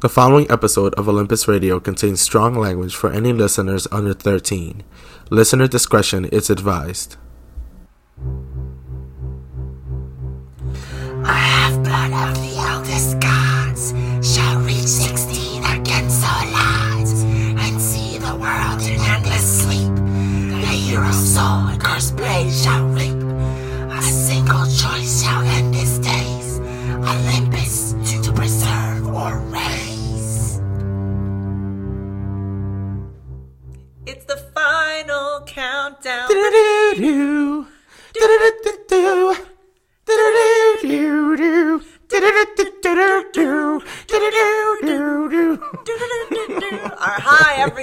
The following episode of Olympus Radio contains strong language for any listeners under 13. Listener discretion is advised.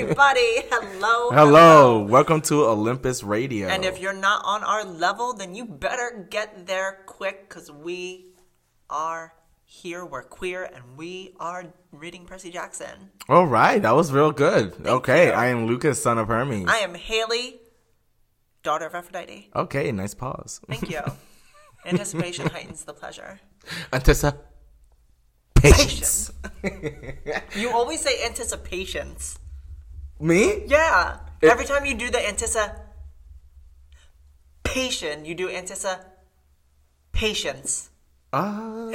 Everybody. Hello. Hello, welcome to Olympus Radio. And if you're not on our level, then you better get there quick because we are here. We're queer and we are reading Percy Jackson. All right, that was real good. okay, you. I am Lucas, son of Hermes. I am Haley, daughter of Aphrodite. okay, nice pause. Thank you. Anticipation heightens the pleasure. Anticipations. Patience. You always say anticipations. Me? Yeah. Every time you do the Antissa, anticipation, you do anticipations. Uh,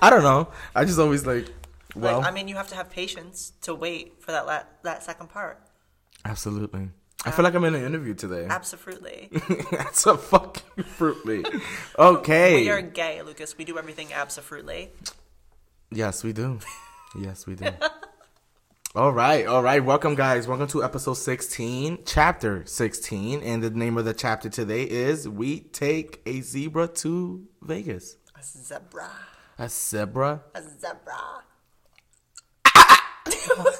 I don't know. I just always like. Well, like, I mean, you have to have patience to wait for that la- that second part. absolutely. I feel like I'm in an interview today. Absolutely. That's a fucking fruitly. Okay. we are gay, Lucas. We do everything absolutely. Yes, we do. Yes, we do. all right, all right. Welcome, guys. Welcome to episode 16, chapter 16. And the name of the chapter today is We Take a Zebra to Vegas. A zebra. A zebra? A zebra.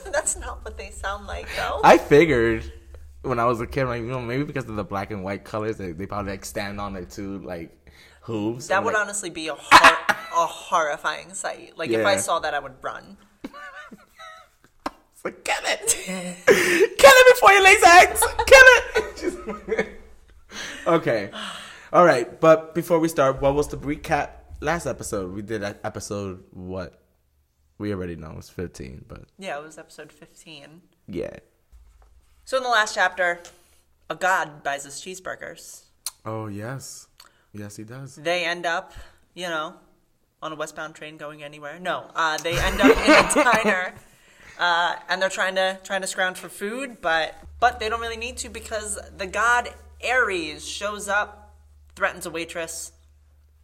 That's not what they sound like, though. I figured when I was a kid, like, you know, maybe because of the black and white colors, they, they probably like stand on it too, like hooves. that would like, honestly be a, hor- a horrifying sight. Like, if I saw that, I would run. It's like, kill it! kill it before you lays eggs! Kill it! okay. All right. But before we start, what was the recap last episode? We did episode what? We already know it's 15, but Yeah, it was episode 15. yeah. So, in the last chapter, a god buys us cheeseburgers. Oh, yes. Yes, he does. they end up, you know, on a westbound train going anywhere. No, uh, they end up in a diner, uh, and they're trying to trying to scrounge for food, but but they don't really need to because the god Ares shows up, threatens a waitress,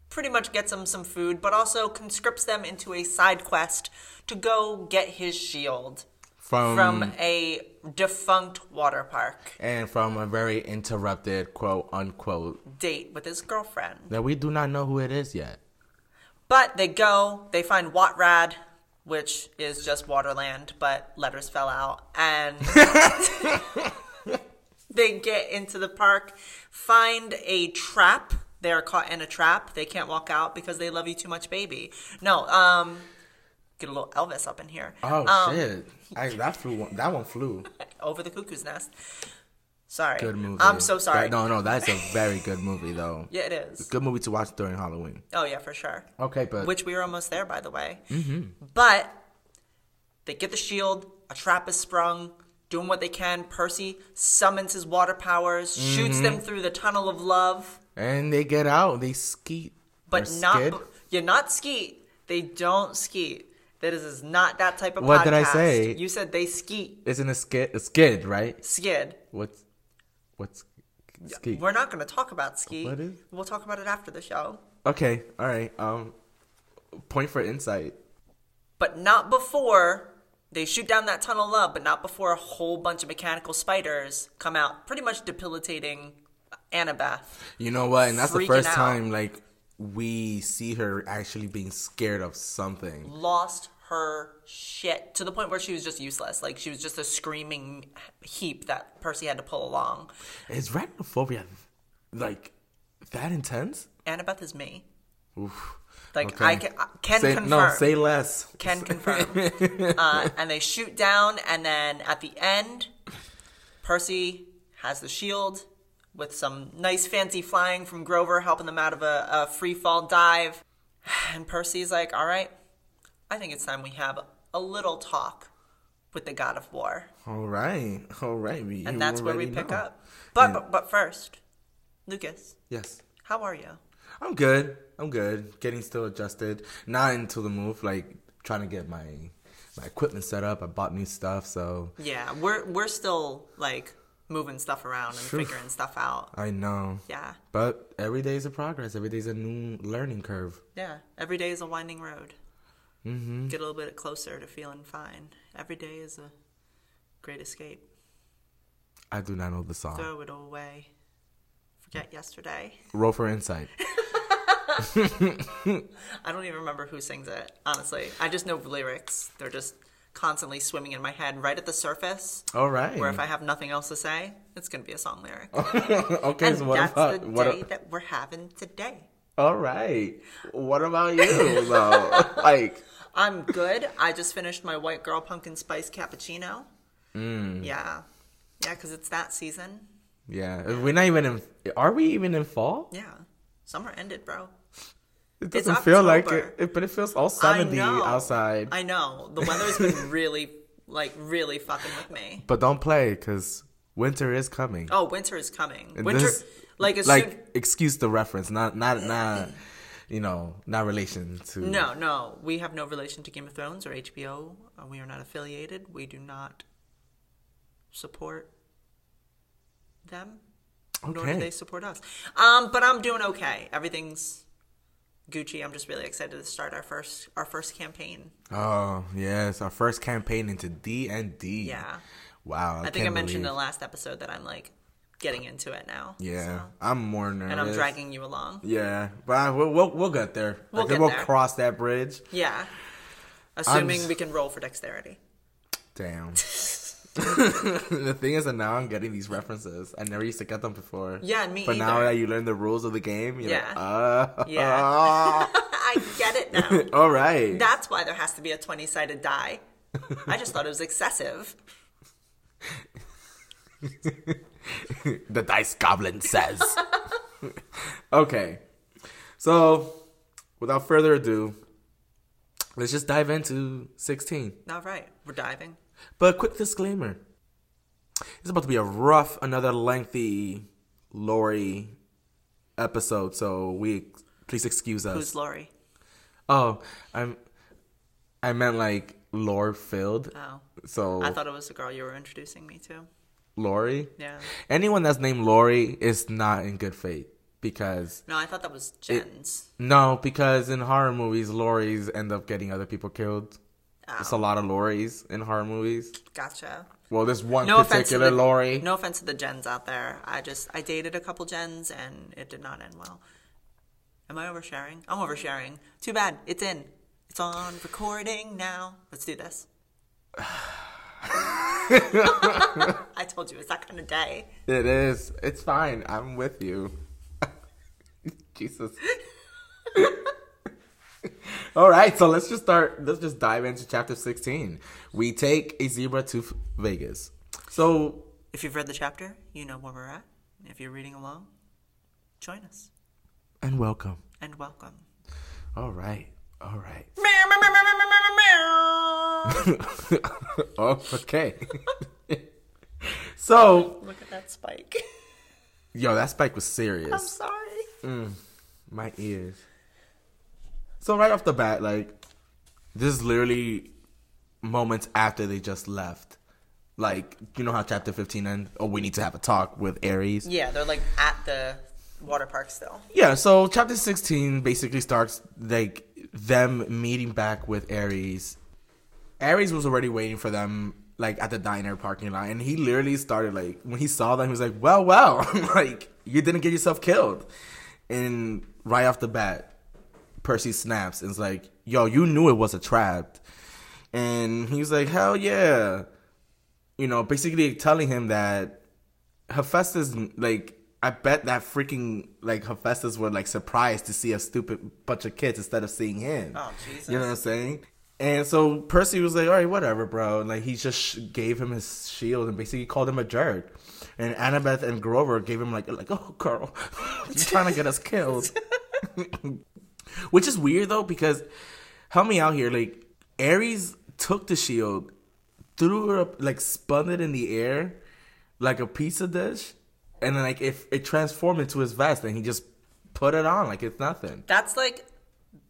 pretty much gets them some food, but also conscripts them into a side quest to go get his shield From, from a defunct water park and from a very interrupted quote unquote date with his girlfriend. that we do not know who it is yet. But they go, they find Watrad, which is just Waterland, but letters fell out, and they get into the park, find a trap. They are caught in a trap. They can't walk out because they love you too much, baby. No, um, get a little Elvis up in here. Oh Um, shit! I, that flew. That one flew. Over the cuckoo's nest. Sorry. Good movie. I'm so sorry. That- no, no, that's a very good movie though. Yeah, it is. Good movie to watch during Halloween. Oh yeah, for sure. Okay, but which we were almost there, by the way. Mm-hmm. But they get the shield. A trap is sprung. Doing what they can. Percy summons his water powers, shoots Mm-hmm. them through the tunnel of love, and they get out. They skeet, but not. skid. You're not skeet. They don't skeet. That is, is not that type of What podcast. did I say? You said they skeet. Isn't a skid? A skid, right? Skid. What's what's ski? We're not going to talk about ski. What is- We'll talk about it after the show. Okay, all right. Um, point for insight. but not before they shoot down that tunnel of love, but not before a whole bunch of mechanical spiders come out, pretty much debilitating Annabeth. You know what? And that's the first out. time like we see her actually being scared of something. Lost her shit to the point where she was just useless. Like she was just a screaming heap that Percy had to pull along. Is arachnophobia like that intense? Annabeth is me. Oof. Like Okay. I can, can Say, confirm. no, say less. can confirm. uh, and they shoot down, and then at the end, Percy has the shield with some nice fancy flying from Grover helping them out of a, a free fall dive. And Percy's like, all right, I think it's time we have a little talk with the God of War, All right, all right. We, and that's where we pick know. up. But, And- but but first, Lucas, Yes, how are you? I'm good. I'm good. Getting still adjusted. Not into the move. Like trying to get my my equipment set up. I bought new stuff, so Yeah, we're we're still like moving stuff around and figuring stuff out. I know. Yeah, But every day is a progress. Every day is a new learning curve. yeah. Every day is a winding road. Mm-hmm. Get a little bit closer to feeling fine. Every day is a great escape. I do not know the song. Throw it away. Forget yesterday. Roll for insight. I don't even remember who sings it, honestly. I just know lyrics. They're just constantly swimming in my head right at the surface. All right. Where if I have nothing else to say, it's going to be a song lyric. okay, and so what that's about the what? day a- that we're having today. All right. What about you though? like, I'm good. I just finished my white girl pumpkin spice cappuccino. Mm. Yeah. Yeah, because it's that season. yeah, we're not even in. Are we even in fall? Yeah. Summer ended, bro. It doesn't feel like October. it, it, but it feels all seventy outside. I know. The weather's been really, like, really fucking with me. But don't play because winter is coming. Oh, winter is coming. And Winter, this- like, like soon. excuse the reference, not not not, you know, not relation to. No, no. We have no relation to Game of Thrones or HBO. Uh, We are not affiliated. We do not support them, okay. nor do they support us. Um, but I'm doing okay. Everything's Gucci. I'm just really excited to start our first our first campaign. Oh yes, our first campaign into D and D. Yeah. Wow. I, think I mentioned in the last episode that I'm like getting into it now. Yeah, so- I'm more nervous. and I'm dragging you along. Yeah, but I, we'll, we'll we'll get there. We'll Like, get we'll there. cross that bridge. Yeah. Assuming we can roll for dexterity. Damn. the thing is that now I'm getting these references. I never used to get them before. Yeah, me But now that you learn the rules of the game, you're Yeah. like, uh, Yeah. I get it now. all right. That's why there has to be a 20 sided die. I just thought it was excessive. the dice goblin says. okay, so without further ado, let's just dive into 16. All right, we're diving. But quick disclaimer: it's about to be a rough, another lengthy Lori episode, so we please excuse us. Who's Lori? Oh, I'm. I meant like lore filled. Oh. So I thought it was the girl you were introducing me to. Lori. Yeah. Anyone that's named Lori is not in good faith because No, I thought that was Jen's. no, because in horror movies, Loris end up getting other people killed. There's a Oh. lot of Loris in horror movies. Gotcha. Well, there's one No particular the Lori. No offense to the Jens out there. I just I dated a couple Jens and it did not end well. Am I oversharing? I'm oversharing. Too bad. It's in. It's on recording now. Let's do this. I told you it's that kind of day. It is. It's fine. I'm with you. Jesus. All right, so let's just start. Let's just dive into chapter 16. We take a zebra to Vegas. So, If you've read the chapter, you know where we're at. If you're reading along, join us and welcome. and welcome. All right. All right. Oh, okay. so, Look at that spike. yo, that spike was serious. I'm serious. sorry. Mm, my ears. So right off the bat, like this is literally moments after they just left. Like you know how chapter fifteen ends. Oh, we need to have a talk with Ares. Yeah, they're like at the water park still. Yeah. So chapter sixteen basically starts like them meeting back with Ares. Ares was already waiting for them like at the diner parking lot, and he literally started like when he saw them, he was like, "Well, well, like you didn't get yourself killed." And right off the bat, Percy snaps and is like, "Yo, you knew it was a trap," and he's like, "Hell yeah." You know, basically telling him that Hephaestus, like, I bet that freaking, like, Hephaestus were, like, surprised to see a stupid bunch of kids instead of seeing him. Oh, Jesus. You know what I'm saying? And so Percy was like, all right, whatever, bro. And, like, he just gave him his shield and basically called him a jerk. And Annabeth and Grover gave him, like, like oh, girl, you trying to get us killed. Which is weird, though, because, help me out here, like, Ares took the shield, threw it up, like spun it in the air, like a pizza dish, and then like if it transformed into his vest, and he just put it on like it's nothing. That's like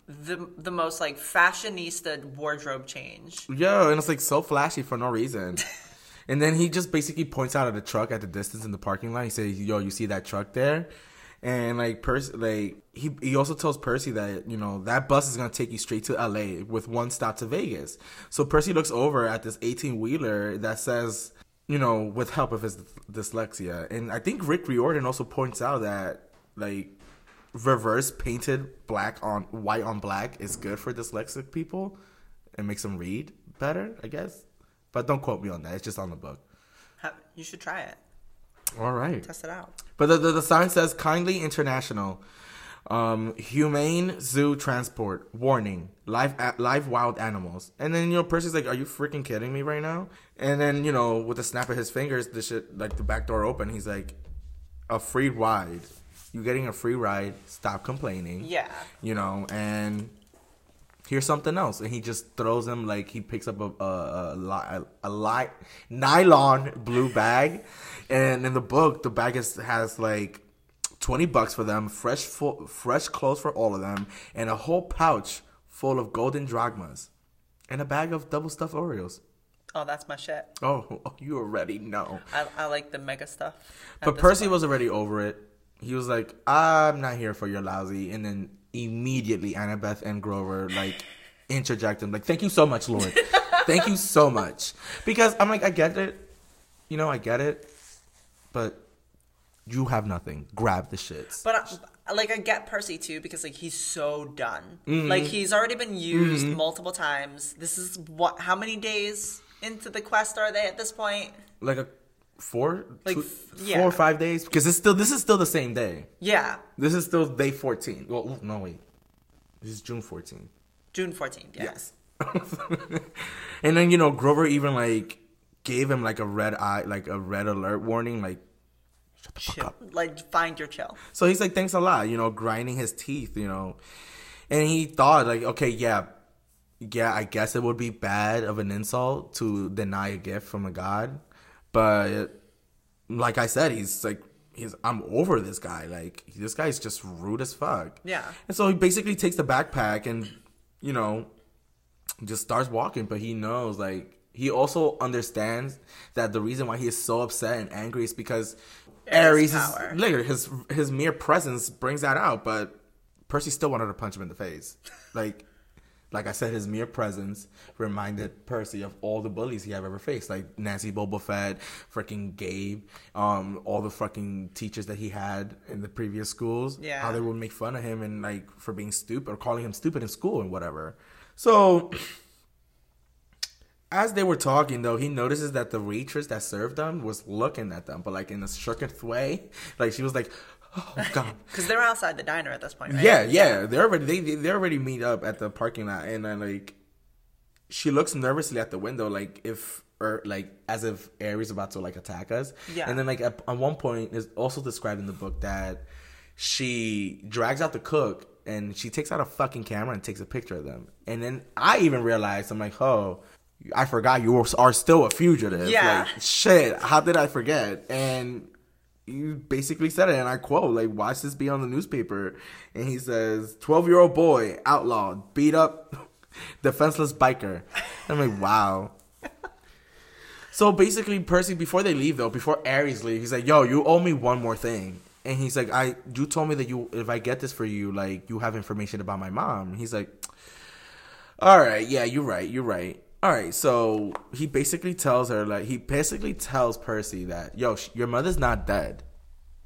the the most like fashionista wardrobe change. Yo, and it's like so flashy for no reason. and then he just basically points out at the truck at the distance in the parking lot. He says, "Yo, you see that truck there?" And like Percy, like he he also tells Percy that you know that bus is gonna take you straight to L.A. with one stop to Vegas. So Percy looks over at this eighteen wheeler that says, you know, with help of his dyslexia. And I think Rick Riordan also points out that like reverse painted black on white on black is good for dyslexic people. It makes them read better, I guess. But don't quote me on that. It's just on the book. You should try it. All right. Test it out. But the, the, the sign says kindly international. Um, humane zoo transport warning live live wild animals and then you know Percy's like are you freaking kidding me right now and then you know with a snap of his fingers the shit like the back door open he's like a free ride you getting a free ride stop complaining Yeah. you know, and here's something else, and he just throws him like he picks up a a, a, a light nylon blue bag, and in the book the bag is, has like twenty bucks for them, fresh full, fresh clothes for all of them, and a whole pouch full of golden drachmas, and a bag of double stuffed Oreos. Oh, that's my shit. Oh, you already know. I, I like the mega stuff. But Percy point. was already over it. He was like, "I'm not here for your lousy," and then immediately Annabeth and Grover like interject him, like, "Thank you so much, Lord. Thank you so much." Because I'm like, I get it, you know, I get it, but you have nothing. Grab the shits. But uh, like I get Percy too because like he's so done. Mm-hmm. Like he's already been used multiple times. This is what how many days into the quest are they at this point? Like a four, Like, two- yeah. four or five days because it's still this is still the same day. Yeah. This is still day 14. Well, no wait, this is June 14. June 14th. Yeah. Yes. and then you know Grover even like gave him like a red eye, like a red alert warning, like Chill. Like find your chill. so he's like thanks a lot, you know, grinding his teeth, you know, and he thought like okay, yeah, yeah, I guess it would be bad of an insult to deny a gift from a god, but like I said, he's like. He's, I'm over this guy. Like this guy's just rude as fuck. Yeah. And so he basically takes the backpack and, you know, just starts walking, but he knows like he also understands that the reason why he is so upset and angry is because power. later his his mere presence brings that out, but Percy still wanted to punch him in the face. Like like I said, his mere presence reminded Percy of all the bullies he have ever faced, like Nancy Bobofit, freaking Gabe, um, all the fucking teachers that he had in the previous schools. Yeah. How they would make fun of him and like for being stupid or calling him stupid in school and whatever. So as they were talking though, he notices that the waitress that served them was looking at them, but like in a shooketh way. Like she was like, Oh god. Because they're outside the diner at this point, right? Yeah, yeah. They're already they they already meet up at the parking lot, and then like she looks nervously at the window, like if or like as if Ares about to like attack us. Yeah. And then like at, at one point is also described in the book that she drags out the cook and she takes out a fucking camera and takes a picture of them. And then I even realized I'm like, oh. I forgot you are still a fugitive. Yeah. Like, shit, how did I forget? And you basically said it, and I quote, like, watch this be on the newspaper. And he says, 12 year old boy, outlawed, beat up, defenseless biker. I'm like, wow. So basically, Percy, before they leave, though, before Ares leave, he's like, yo, you owe me one more thing. And he's like, I, you told me that you, if I get this for you, like, you have information about my mom. He's like, all right, yeah, you're right, you're right. All right, so he basically tells her, like, he basically tells Percy that, yo, sh- your mother's not dead.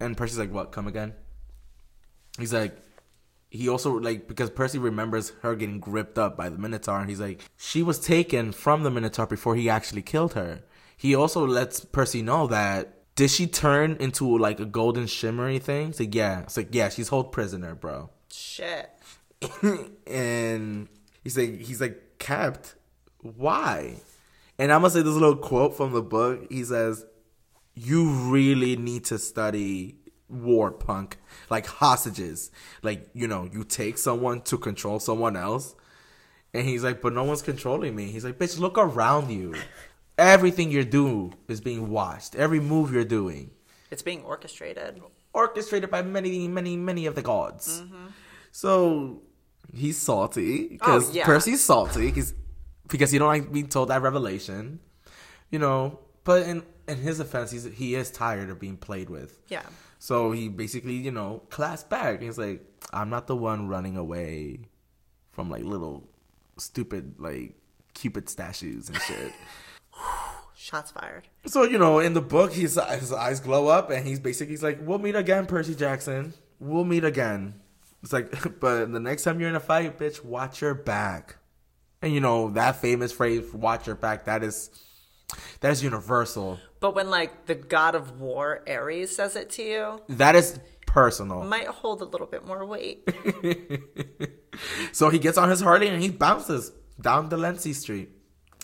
And Percy's like, what, come again? He's like, he also, like, because Percy remembers her getting gripped up by the Minotaur, and he's like, she was taken from the Minotaur before he actually killed her. He also lets Percy know that, did she turn into, like, a golden shimmery thing? It's like, yeah. It's like, yeah, she's hold prisoner, bro Shit. and he's like he's like kept why and i'm gonna say this little quote from the book he says you really need to study war punk like hostages like you know you take someone to control someone else And he's like, but no one's controlling me. He's like, bitch, look around you. Everything you do is being watched. Every move you're doing. It's being orchestrated. Orchestrated by many, many, many of the gods. Mm-hmm. So he's salty because Oh, yeah. Percy's salty because because he don't like being told that revelation, you know. But in in his offense, he's he is tired of being played with. Yeah. So he basically, you know, claps back. He's like, I'm not the one running away from like little stupid like cupid statues and shit. Shots fired. so you know, in the book, his his eyes glow up, and he's basically he's like, "We'll meet again, Percy Jackson. We'll meet again." It's like, but the next time you're in a fight, bitch, watch your back. And you know that famous phrase, "Watch your back." That is that is universal. But when like the god of war Ares says it to you, That is personal. might hold a little bit more weight. So he gets on his Harley and he bounces down Delancey Street.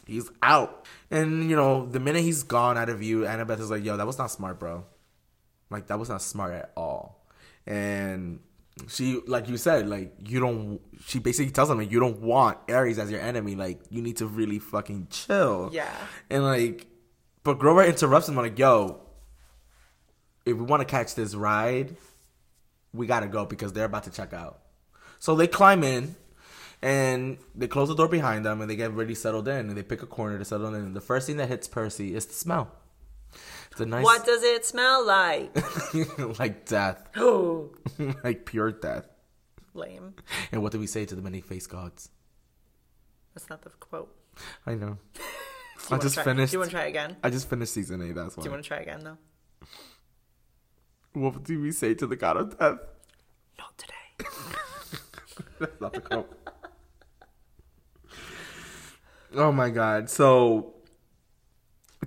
He's out. And, you know, the minute he's gone out of view, Annabeth is like, yo, that was not smart, bro. Like, that was not smart at all. And she, like you said, like, you don't, she basically tells him, like, you don't want Ares as your enemy. Like, you need to really fucking chill. Yeah. And, like, but Grover interrupts him, like, yo, if we want to catch this ride, we gotta go because they're about to check out. So they climb in and they close the door behind them and they get really settled in and they pick a corner to settle in. And the first thing that hits Percy is the smell. A nice What does it smell like? like death. Oh, like pure death. lame. And what do we say to the many face gods? That's not the quote. I know. I just try- finished Do you want to try again? I just finished season eight, that's why. Do you want to try again though? What do we say to the god of death? Not today. That's not the quote. oh my god. So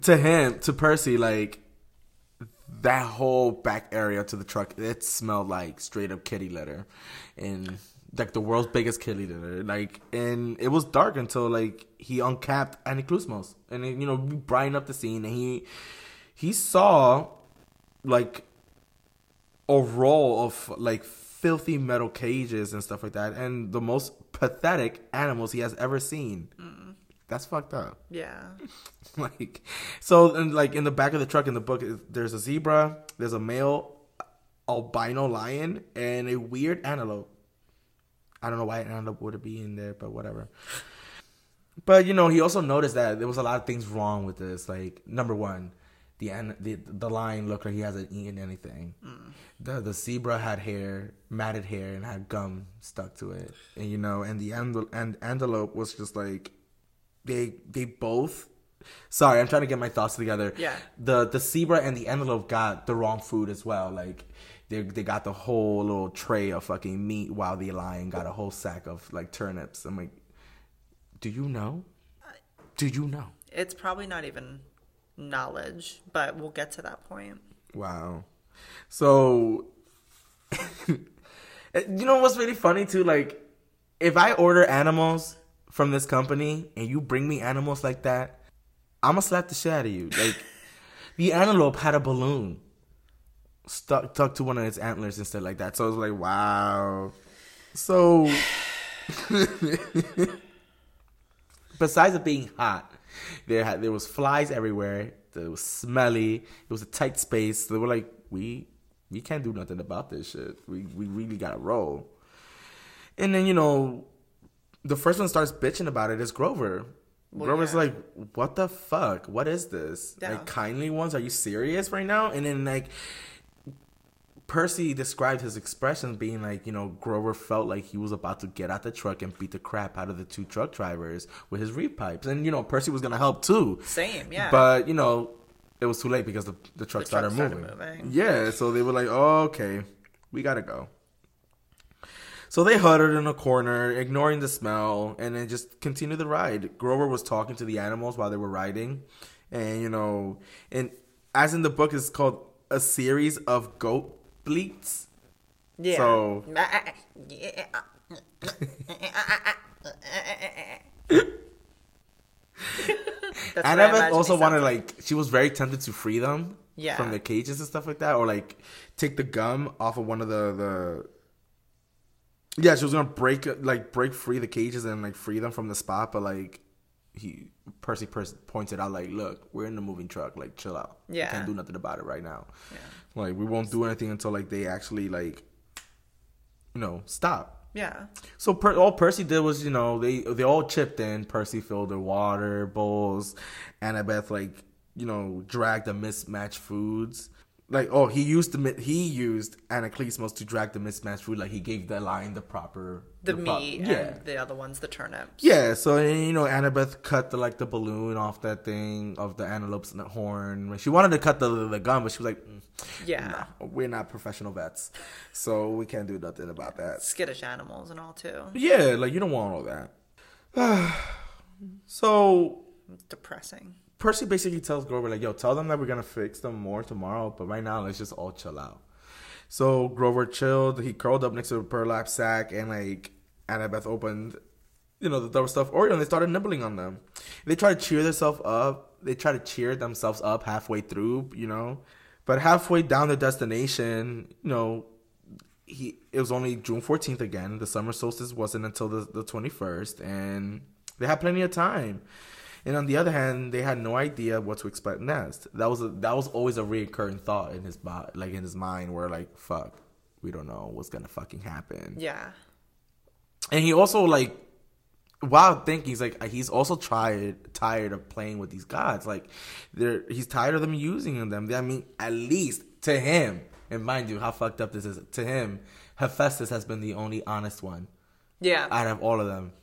to him, to Percy, like that whole back area to the truck, it smelled like straight up kitty litter. And like the world's biggest kitty litter. Like and it was dark until like he uncapped Anaklusmos. And you know, we brightened up the scene and he he saw like a row of like filthy metal cages and stuff like that, and the most pathetic animals he has ever seen. Mm. That's fucked up. Yeah. like, so and like in the back of the truck in the book, there's a zebra, there's a male albino lion, and a weird antelope. I don't know why an antelope would be in there, but whatever. But you know, he also noticed that there was a lot of things wrong with this. Like number one, the an- the the lion looked like he hasn't eaten anything. Mm. The the zebra had hair, matted hair, and had gum stuck to it. And you know, and the ande- and antelope was just like they they both. Sorry, I'm trying to get my thoughts together. Yeah. The the zebra and the antelope got the wrong food as well. Like they they got the whole little tray of fucking meat, while the lion got a whole sack of like turnips. I'm like, do you know? Do you know? It's probably not even knowledge, but we'll get to that point. Wow. So, you know what's really funny too? Like, if I order animals from this company and you bring me animals like that, I'm gonna slap the shit out of you. Like, the antelope had a balloon stuck tucked to one of its antlers and stuff like that. So I was like, wow. So, besides it being hot, there had there was flies everywhere. It was smelly. It was a tight space. They were like, we we can't do nothing about this shit. We we really gotta roll. And then you know, the first one starts bitching about it is Grover. Grover's yeah. like, what the fuck? What is this? Yeah. Like kindly ones? Are you serious right now? And then like Percy described his expression being like, you know, Grover felt like he was about to get out the truck and beat the crap out of the two truck drivers with his reed pipes. And, you know, Percy was going to help too. Same, yeah. But, you know, it was too late because the, the truck The started, truck started moving. moving. Yeah, so they were like, oh, okay, we got to go. So they huddled in a corner, ignoring the smell, and then just continued the ride. Grover was talking to the animals while they were riding. And, you know, and as in the book, it's called a series of goat bleats. yeah. So I Annabeth also wanted like she was very tempted to free them Yeah. from the cages and stuff like that, or like take the gum off of one of the the Yeah, she was gonna break like break free the cages and like free them from the spot, but like he Percy Percy pointed out like, look, we're in the moving truck, like chill out. We Yeah. can't do nothing about it right now. Yeah. Like we won't do anything until like they actually like, you know, stop. Yeah. So per- all Percy did was, you know, they they all chipped in. Percy filled their water bowls. Annabeth like, you know, dragged the mismatched foods. Like, oh, he used the he used Anaklusmos to drag the mismatched food. Like he gave the line the proper The, pro- meat yeah. and the other ones, the turnips. Yeah, so and, you know, Annabeth cut the like the balloon off that thing of the antelope's horn. She wanted to cut the the gun, but she was like, mm, Yeah. "No, we're not professional vets, so we can't do nothing about that." Skittish animals and all too. Yeah, like you don't want all that. so Depressing. Percy basically tells Grover like, "Yo, tell them that we're gonna fix them more tomorrow, but right now let's just all chill out." So Grover chilled. He curled up next to the burlap sack, and like Annabeth opened, you know, the double stuffed Oreo, and they started nibbling on them. They try to cheer themselves up. They try to cheer themselves up halfway through, you know, but halfway down the destination, you know, he it was only June 14th again. The summer solstice wasn't until the, the 21st, and they had plenty of time. And on the other hand, they had no idea what to expect next. That was a, that was always a recurring thought in his bo- like in his mind, where like, fuck, we don't know what's gonna fucking happen. Yeah. And he also like, while thinking, he's like, uh, he's also tired tired of playing with these gods. Like, they're he's tired of them using them. I mean, at least to him, and mind you, how fucked up this is. To him, Hephaestus has been the only honest one Yeah. out of all of them.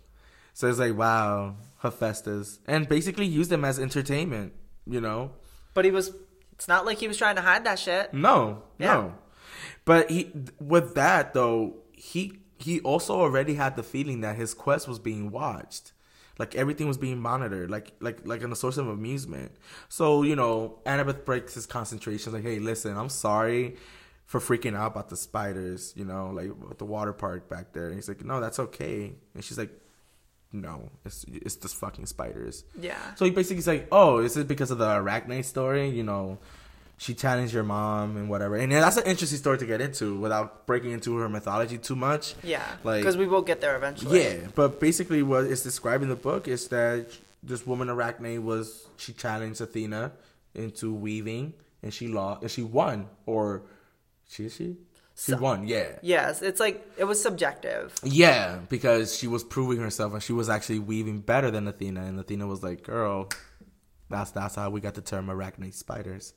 So it's like, wow, Hephaestus, and basically used them as entertainment. You know, but he was. It's not like he was trying to hide that shit. no, Yeah. no. But he, with that though, he he also already had the feeling that his quest was being watched, like everything was being monitored, like like like in a source of amusement. So you know, Annabeth breaks his concentration. Like, hey, listen, I'm sorry for freaking out about the spiders. You know, like the water park back there. And he's like, no, that's okay. And she's like, no, it's it's just fucking spiders. Yeah. So he basically like, oh, is it because of the arachnid story? You know, she challenged your mom and whatever. And that's an interesting story to get into without breaking into her mythology too much. Yeah. Like- Because we will get there eventually. Yeah, but basically what it's described in the book is that this woman Arachne was she challenged Athena into weaving and she lost and she won or she is she she So- won yeah Yes. It's like it was subjective. yeah because she was proving herself and she was actually weaving better than Athena and Athena was like girl that's that's how we got the term Arachne spiders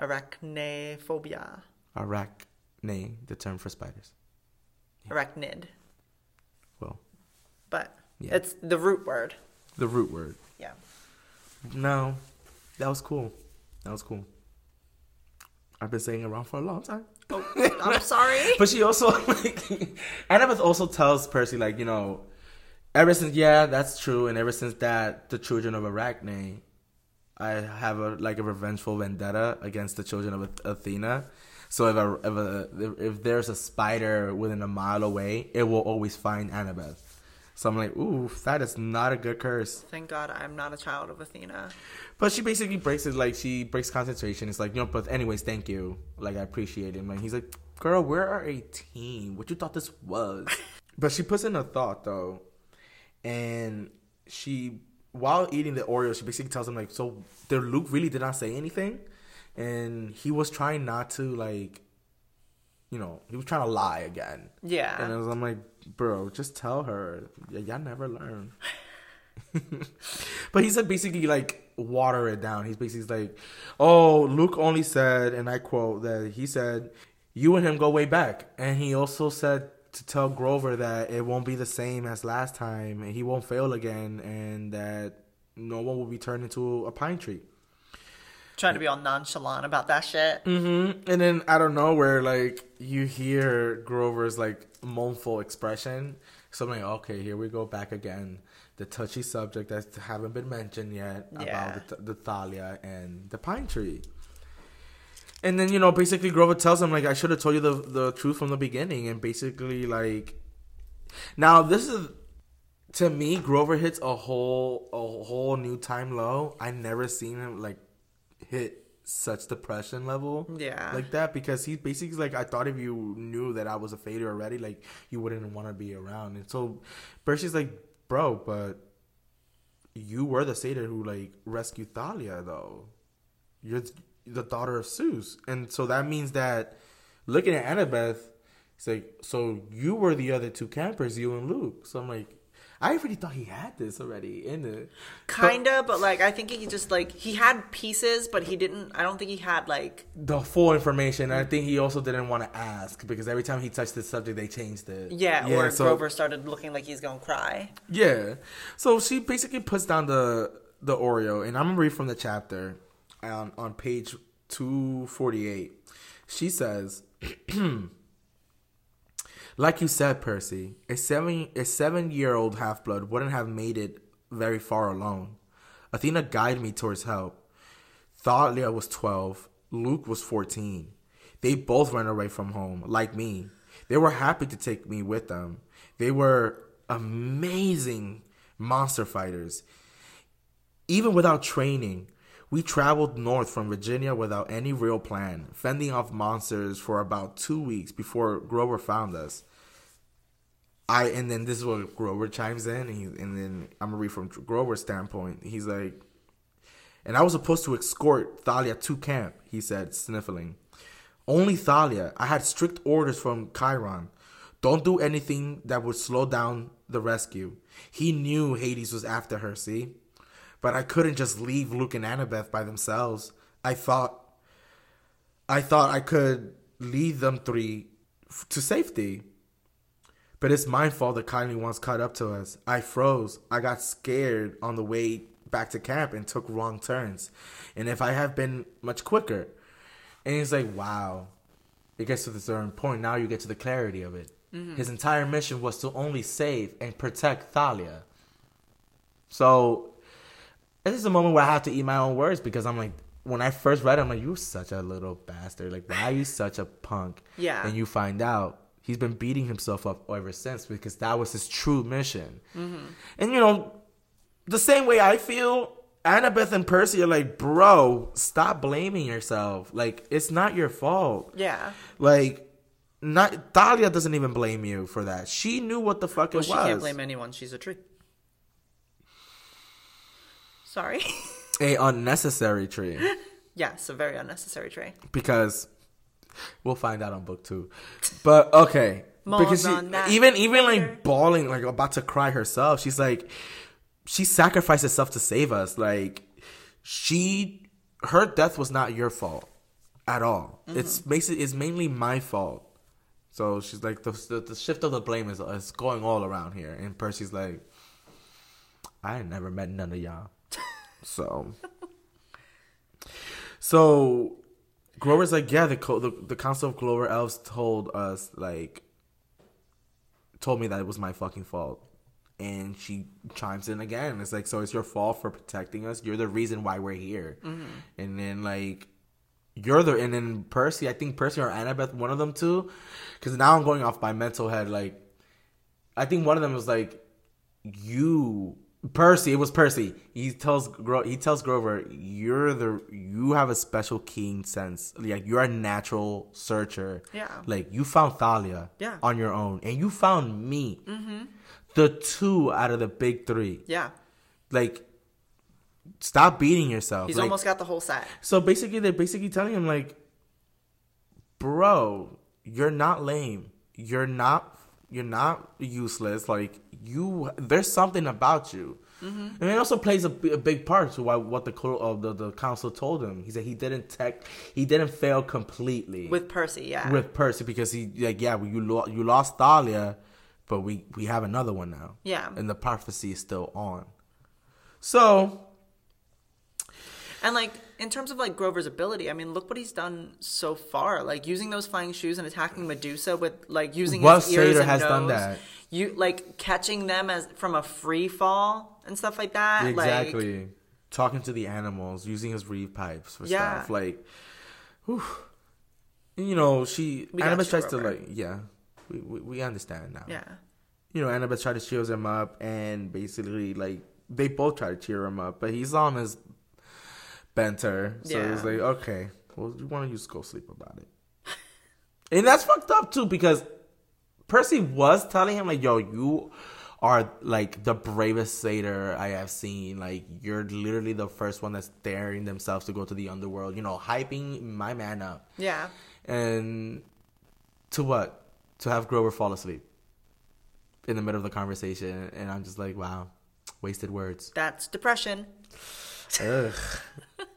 Arachnophobia. Arachne the term for spiders Arachnid. well But Yeah. it's the root word. the root word Yeah. no that was cool that was cool I've been saying it wrong for a long time Oh, I'm sorry. But she also like Annabeth also tells Percy like you know, ever since yeah that's true, and ever since that the children of Arachne, I have a like a revengeful vendetta against the children of Athena. So if a, if a if there's a spider within a mile away, it will always find Annabeth. So I'm like, ooh, that is not a good curse. Thank God I'm not a child of Athena. But she basically breaks it like she breaks concentration. It's like, you know, but anyways, thank you. Like I appreciate it. And he's like, girl, we are a team. What you thought this was? but she puts in a thought though, and she while eating the Oreo, she basically tells him like, so the Luke really did not say anything, and he was trying not to like, you know, he was trying to lie again. Yeah. And was, I'm like, bro, just tell her. Y- y'all never learn. but he said basically like water it down. He's basically like, oh, Luke only said, and I quote that he said, you and him go way back, and he also said to tell Grover that it won't be the same as last time, and he won't fail again, and that no one will be turned into a pine tree. Trying to be all nonchalant about that shit. Mm-hmm. And then out of nowhere, like you hear Grover's like mournful expression. So I'm like, okay, here we go back again. The touchy subject that haven't been mentioned yet Yeah. about the, the thalia and the pine tree. And then you know, basically, Grover tells him like, I should have told you the the truth from the beginning. And basically, like, now this is to me, Grover hits a whole a whole new time low. I never seen him like hit such depression level. Yeah. Like that because he's basically like I thought if you knew that I was a failure already, like you wouldn't want to be around. And so Percy's like, bro, but you were the satyr who like rescued Thalia though. You're th- the daughter of Zeus. And so that means that looking at Annabeth, it's like, so you were the other two campers, you and Luke. So I'm like, I really thought he had this already in it. Kinda, but like I think he just like he had pieces, but he didn't. I don't think he had like the full information. I think he also didn't want to ask because every time he touched the subject, they changed it. yeah. or so- Grover started looking like he's gonna cry. Yeah. So she basically puts down the the Oreo, and I'm gonna read from the chapter on on page two forty eight. She says. Like you said, Percy, a seven a seven year old half blood wouldn't have made it very far alone. Athena guided me towards help. Thalia was twelve, Luke was fourteen. They both ran away from home, like me. They were happy to take me with them. They were amazing monster fighters. Even without training, we traveled north from Virginia without any real plan, fending off monsters for about two weeks before Grover found us. I and then this is what Grover chimes in, and, he, and then I'm gonna read from Grover's standpoint. He's like, and I was supposed to escort Thalia to camp. He said, sniffling. Only Thalia. I had strict orders from Chiron. Don't do anything that would slow down the rescue. He knew Hades was after her. See, but I couldn't just leave Luke and Annabeth by themselves. I thought, I thought I could lead them three to safety. But it's my fault that kindly ones caught up to us. I froze. I got scared on the way back to camp and took wrong turns. And if I have been much quicker. And he's like, wow. It gets to the certain point. Now you get to the clarity of it. Mm-hmm. His entire mission was to only save and protect Thalia. So this is a moment where I have to eat my own words because I'm like, when I first read it, I'm like, you're such a little bastard. Like, why are you such a punk? Yeah. And you find out he's been beating himself up ever since because that was his true mission. Mm-hmm. And, you know, the same way I feel, Annabeth and Percy are like, bro, stop blaming yourself. Like, it's not your fault. Yeah. Like, not Thalia doesn't even blame you for that. She knew what the fuck Well, it she was. She can't blame anyone. She's a tree. Sorry. a unnecessary tree. yes, a very unnecessary tree. because we'll find out on book two. But okay, More because she, even even later. like bawling, like about to cry herself. She's like, she sacrificed herself to save us. Like she, her death was not your fault at all. Mm-hmm. It's basically it's mainly my fault. So she's like the, the the shift of the blame is is going all around here, and Percy's like, I never met none of y'all. So, so Grover's like, yeah, the, co- the the Council of Cloven Elders told us like, told me that it was my fucking fault, and she chimes in again. It's like, so it's your fault for protecting us. You're the reason why we're here, mm-hmm. and then like. You're the and then Percy, I think Percy or Annabeth, one of them too, because now I'm going off my mental head. Like, I think one of them was like, you Percy. It was Percy. He tells Gro- he tells Grover, "You're the you have a special keen sense. Like you're a natural searcher. Yeah. Like you found Thalia. Yeah. On your own, and you found me. Mm-hmm. The two out of the big three. Yeah. Like, stop beating yourself. He's Like, almost got the whole set. so basically, they're basically telling him like, bro, you're not lame. You're not. You're not useless. Like you, there's something about you. Mm-hmm. And it also plays a, a big part to why what the the, the council told him. He said he didn't tech, he didn't fail completely With Percy, yeah. with Percy because he like yeah well, you lo- you lost Thalia, but we we have another one now. Yeah. and the prophecy is still on. So And like in terms of like Grover's ability, I mean, look what he's done so far. Like using those flying shoes and attacking Medusa with like using What his ears satyr and has nose. done that? You like catching them as from a free fall and stuff like that. Exactly. Like, Talking to the animals, using his reed pipes for Yeah. stuff. Like, whew. you know, she We Annabeth you, tries to like, yeah, we, we we understand now. yeah. You know, Annabeth tries to cheer him up, and basically, like, they both try to cheer him up, but he's on his bent her. So it was Yeah. like, okay, well, you want to just go sleep about it. And that's fucked up too because Percy was telling him like, "Yo, you are like the bravest satyr I have seen. Like, you're literally the first one that's daring themselves to go to the underworld. You know, hyping my man up." Yeah. And to what? To have Grover fall asleep in the middle of the conversation, and I'm just like, wow, wasted words. That's depression. Ugh.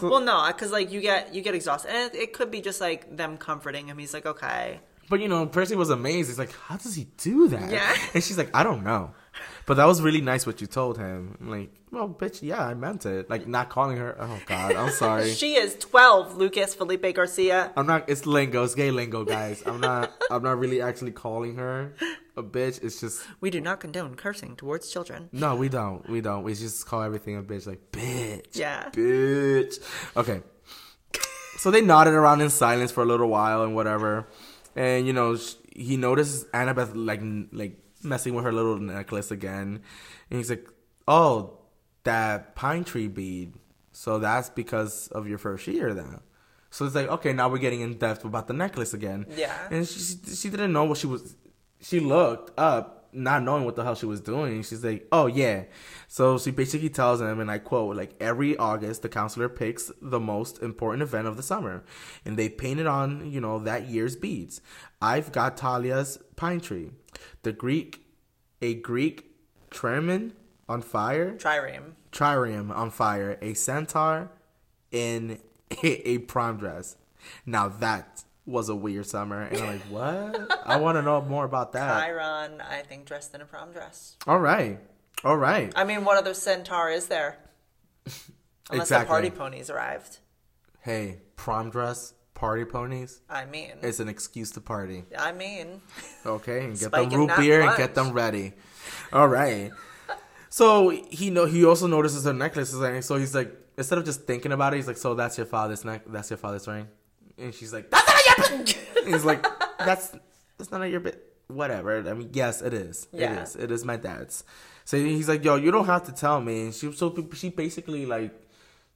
Well, no, because like you get you get exhausted, and it, it could be just like them comforting him. He's like, okay, But you know, Percy was amazed. He's like, "How does he do that?" Yeah. And she's like, "I don't know." But that was really nice what you told him. Like, well, bitch, yeah, I meant it. Like, not calling her. Oh God, I'm sorry. she is twelve. Lucas Felipe Garcia. I'm not. It's lingo. It's gay lingo, guys. I'm not. I'm not really actually calling her a bitch. It's just We do not condone cursing towards children. no. We don't. We don't. We just call everything a bitch. Like bitch. Yeah. Bitch. Okay. So they nodded around in silence for a little while and whatever, and you know he notices Annabeth like like messing with her little necklace again, and he's like, "Oh, that pine tree bead. So that's because of your first year then." So it's like, okay, now we're getting in depth about the necklace again. Yeah. And she she- didn't know what she was. She looked up, not knowing what the hell she was doing. She's like, "Oh yeah." So she basically tells him, and I quote, "Like every August, the counselor picks the most important event of the summer, and they paint it on, you know, that year's beads. I've got Thalia's pine tree, the Greek, a Greek tremin on fire, Trireme. trireme on fire, a centaur in a, a prom dress. Now that was a weird summer, and I'm like, what? I want to know more about that. Chiron, I think, dressed in a prom dress. All right, all right. I mean, what other centaur is there? Unless Exactly. the party ponies arrived. Hey, prom dress, party ponies. I mean, It's an excuse to party. I mean, Okay, and get Spike them root beer and get them ready. All right. So he know he also notices her necklace is like so he's like instead of just thinking about it he's like so that's your father's neck that's your father's ring? And she's like that's not your bit he's like that's that's none of your bit whatever. I mean yes it is. It Yeah. is. It is my dad's. So he's like yo you don't have to tell me. And she so she basically like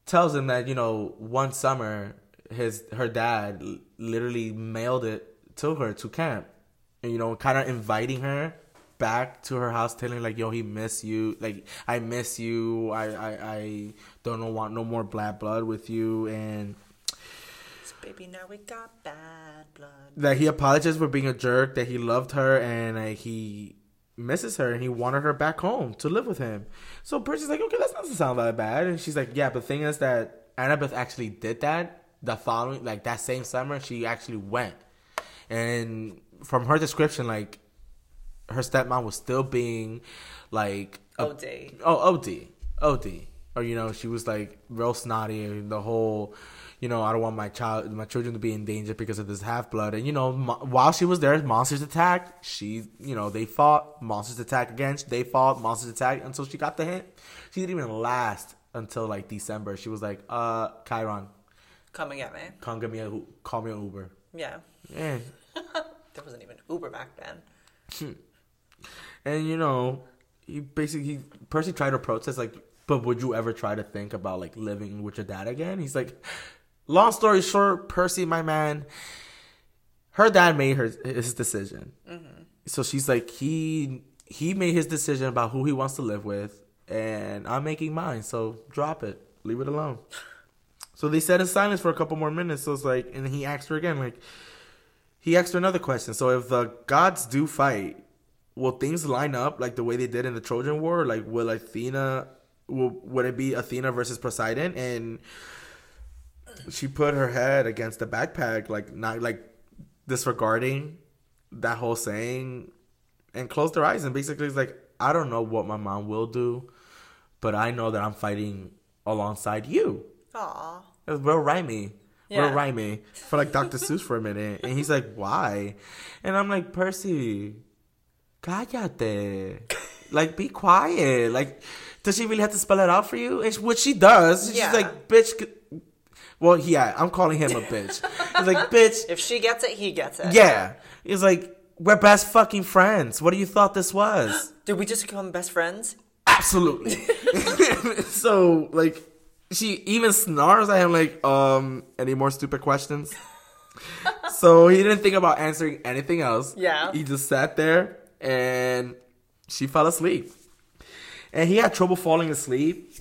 tells him that you know one summer his her dad literally mailed it to her to camp. And you know kind of inviting her back to her house telling like yo he miss you like i miss you i i, I don't know, want no more black blood with you. And baby, now we got bad blood. that he apologized for being a jerk that he loved her and he misses her and he wanted her back home to live with him. So Percy's like okay that doesn't sound that bad. And she's like yeah but the thing is that annabeth actually did that the following like that same summer she actually went. And from her description like her stepmom was still being like a- OD. Oh, OD, OD, or you know, she was like real snotty and the whole, you know, I don't want my child, my children to be in danger because of this half blood. And you know, mo- while she was there, monsters attacked. She, you know, they fought. Monsters attacked again. They fought. Monsters attacked until she got the hint. She didn't even last until like December. She was like, "Uh, Chiron, Come and get me. come get me a, call me an Uber." Yeah. And There wasn't even Uber back then. And you know, he basically he, Percy tried to protest like, but would you ever try to think about like living with your dad again? He's like, long story short, Percy, my man, her dad made her his decision. Mm-hmm. So she's like, he he made his decision about who he wants to live with, and I'm making mine. So drop it, leave it alone. So they sat in silence for a couple more minutes. So it's like, and he asked her again, like, he asked her another question. So if the gods do fight, will things line up like the way they did in the Trojan War? Like, will Athena, will would it be Athena versus Poseidon? And she put her head against the backpack, like not like disregarding that whole saying, and closed her eyes and basically is like, I don't know what my mom will do, but I know that I'm fighting alongside you. Aw. Real rhymey. Yeah. Real rhymey. For like Dr. Seuss for a minute. And he's like, why? And I'm like, Percy, cállate. Like, be quiet. Like, does she really have to spell it out for you? She- which she does. She's Yeah. like, bitch. Well, yeah, I'm calling him a bitch. He's like, bitch. If she gets it, he gets it. Yeah. He's like, we're best fucking friends. What do you thought this was? Did we just become best friends? Absolutely. so, like, she even snarls at him like, um, any more stupid questions? so he didn't think about answering anything else. Yeah. He just sat there and she fell asleep. And he had trouble falling asleep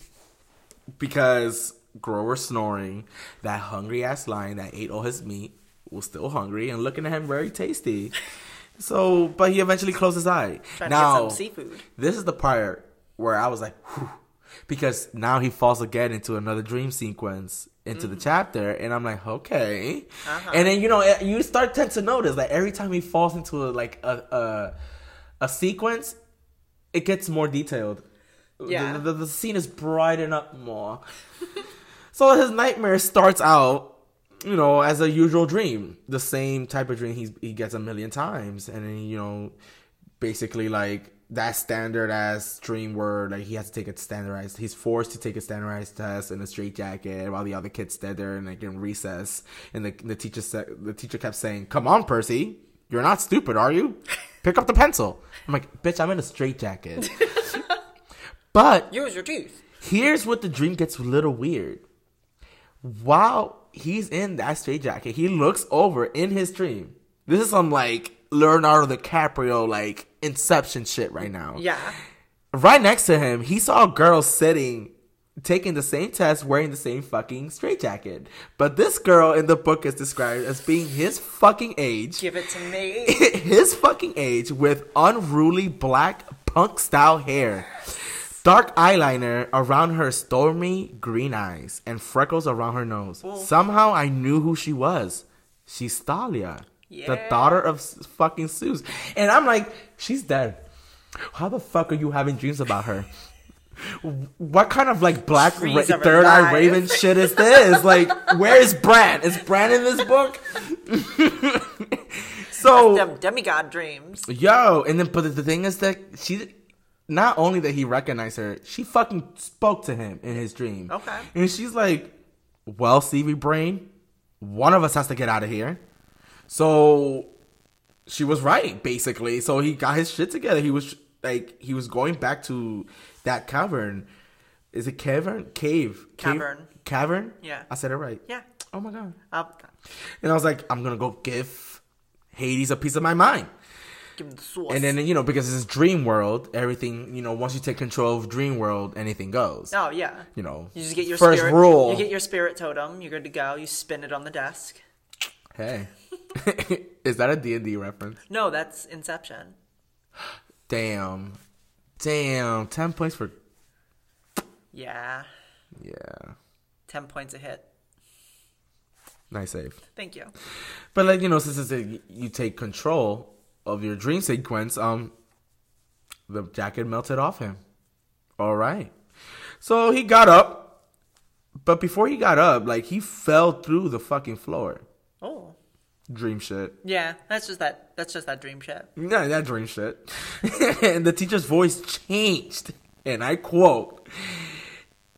because Grover snoring, that hungry ass lion that ate all his meat was still hungry and looking at him very tasty. So, but he eventually closed his eye. Trying now, to get some seafood. this is the part where I was like, Whew, because now he falls again into another dream sequence into the chapter, and I'm like, okay. Uh-huh. And then you know you start tend to notice that every time he falls into a, like a, a a sequence, it gets more detailed. Yeah. the, the, the scene is brightened up more. so his nightmare starts out, you know, as a usual dream, the same type of dream he's, he gets a million times, and then you know, basically like that standard as dream where like he has to take a standardized. He's forced to take a standardized test in a straitjacket while the other kids stand there and like in recess, and the the teacher said the teacher kept saying, "Come on, Percy." You're not stupid, are you? Pick up the pencil. I'm like, bitch, I'm in a straitjacket. but Use your teeth. here's what the dream gets a little weird. While he's in that straitjacket, he looks over in his dream. This is some like Leonardo DiCaprio like Inception shit right now. Yeah. Right next to him, he saw a girl sitting, taking the same test, wearing the same fucking straitjacket. But this girl in the book is described as being his fucking age. Give it to me. his fucking age with unruly black punk style hair, dark eyeliner around her stormy green eyes, and freckles around her nose. Somehow I knew who she was. She's Thalia, the daughter of fucking Zeus. And I'm like, she's dead. How the fuck are you having dreams about her? What kind of like black ra- Trees of her third eye raven shit is this? Like, where is Bran? Is Bran in this book? so Dem- demigod dreams. Yo, and then but the thing is that she not only that he recognized her, she fucking spoke to him in his dream. Okay. And she's like, Well, Seaweed Brain, one of us has to get out of here. So she was right, basically. So he got his shit together. He was like he was going back to that cavern. Is it cavern? Cave. Cave? Cavern. Cavern? Yeah. I said it right. Yeah. Oh my god. I'll And I was like, I'm gonna go give Hades a piece of my mind. give him the sauce. And then you know because it's dream world, everything you know once you take control of dream world, anything goes. oh yeah. You know, You just get your first spirit, rule. You get your spirit totem. You're good to go. You spin it on the desk. hey, is that a D and D reference? No, that's Inception. Damn, damn, ten points for Yeah. yeah, Ten points a hit. nice save. Thank you. But like you know, since it's a, you take control of your dream sequence, um, the jacket melted off him. All right, so he got up, but before he got up, like he fell through the fucking floor. Oh. Dream shit. Yeah, that's just that. That's just that dream shit. No, that dream shit. and the teacher's voice changed, and I quote,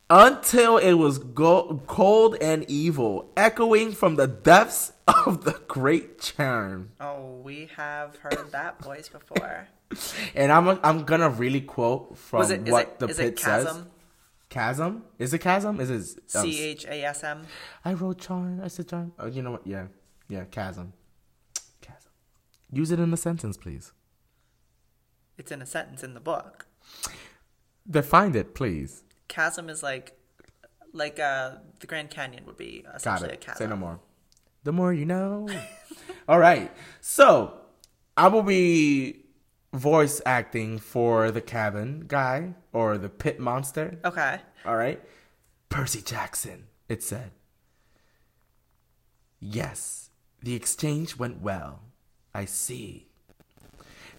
until it was go- cold and evil, echoing from the depths of the great charm. Oh, we have heard that voice before. And I'm I'm gonna really quote from it? What it? the pit it chasm? says. Chasm? Is it chasm? Is it? um, C H A S M. I wrote charm. I said charm. Oh, you know what? Yeah, yeah, chasm. Chasm. Use it in a sentence, please. It's in a sentence in the book. Define it, please. Chasm is like, like uh, the Grand Canyon would be essentially a chasm. Say no more. The more you know. All right. So I will be voice acting for the cabin guy or the pit monster. Okay. All right. Percy Jackson, it said. Yes, the exchange went well. I see.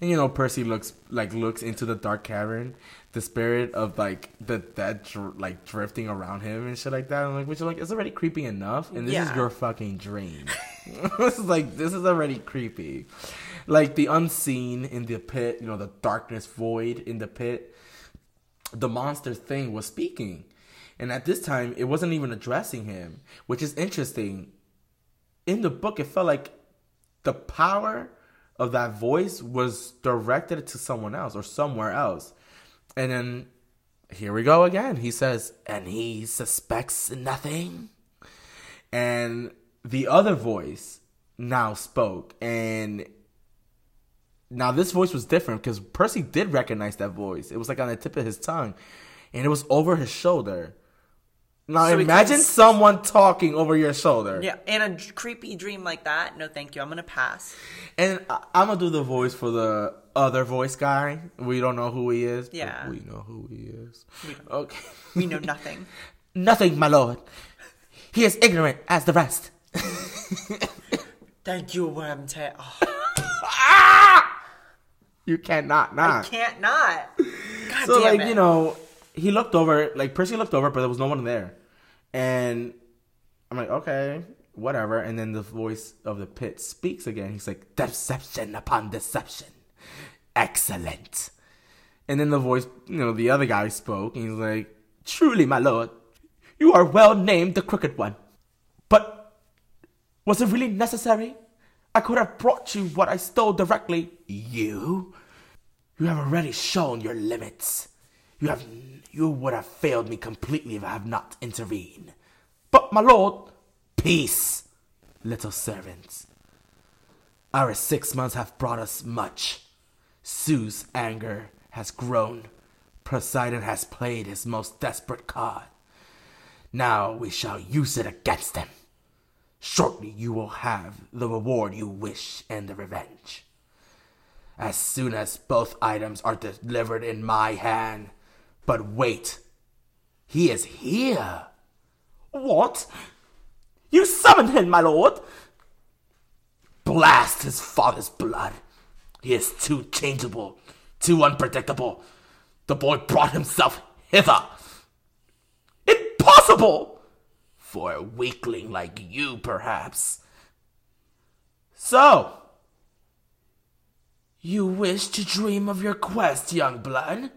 And you know, Percy looks like looks into the dark cavern, the spirit of like the dead dr- like drifting around him and shit like that. I'm like, which is like it's already creepy enough, and this is your fucking dream. this is like this is already creepy. Like the unseen in the pit, you know, the darkness void in the pit the monster thing was speaking. And at this time, it wasn't even addressing him, which is interesting. In the book, it felt like the power of that voice was directed to someone else or somewhere else. And then here we go again. He says, and he suspects nothing. And the other voice now spoke, and now this voice was different because Percy did recognize that voice. It was like on the tip of his tongue, and it was over his shoulder. Now So imagine someone talking over your shoulder. Yeah, in a d- creepy dream like that, no thank you. I'm gonna pass. And I- I'm gonna do the voice for the other voice guy. We don't know who he is. Yeah. we know who he is. We. Okay. We know nothing. Nothing, my lord. He is ignorant as the rest. Thank you, Wormtail. Oh, ah. ah! You cannot I not. can't not. God So like it. you know, he looked over. Like Percy looked over, but there was no one there. And I'm like, okay, whatever. And then the voice of the pit speaks again. He's like, deception upon deception, excellent. And then the voice, you know, the other guy spoke, and he's like, truly, my lord, you are well named the crooked one. But was it really necessary? I could have brought you what I stole directly. You? You have already shown your limits. You have you would have failed me completely if I have not intervened. But my lord, peace, little servants. Our six months have brought us much. Zeus's anger has grown. Poseidon has played his most desperate card. Now we shall use it against him. Shortly you will have the reward you wish and the revenge. As soon as both items are delivered in my hand. But wait, he is here. What? You summoned him, my lord? Blast his father's blood. He is too changeable, too unpredictable. The boy brought himself hither. Impossible! For a weakling like you, perhaps. So, you wish to dream of your quest, young blood?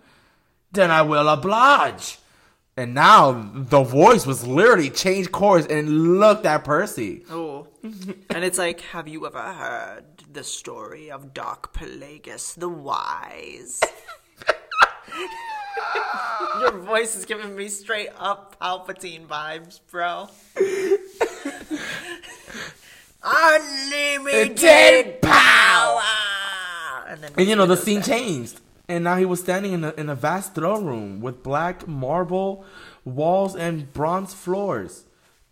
Then I will oblige. And now the voice was literally changed course and looked at Percy. Oh. and it's like, have you ever heard the story of Darth Plagueis the Wise? Your voice is giving me straight up Palpatine vibes, bro. Unlimited power! And then And you know the scene changed, and now he was standing in a in a vast throne room with black marble walls and bronze floors.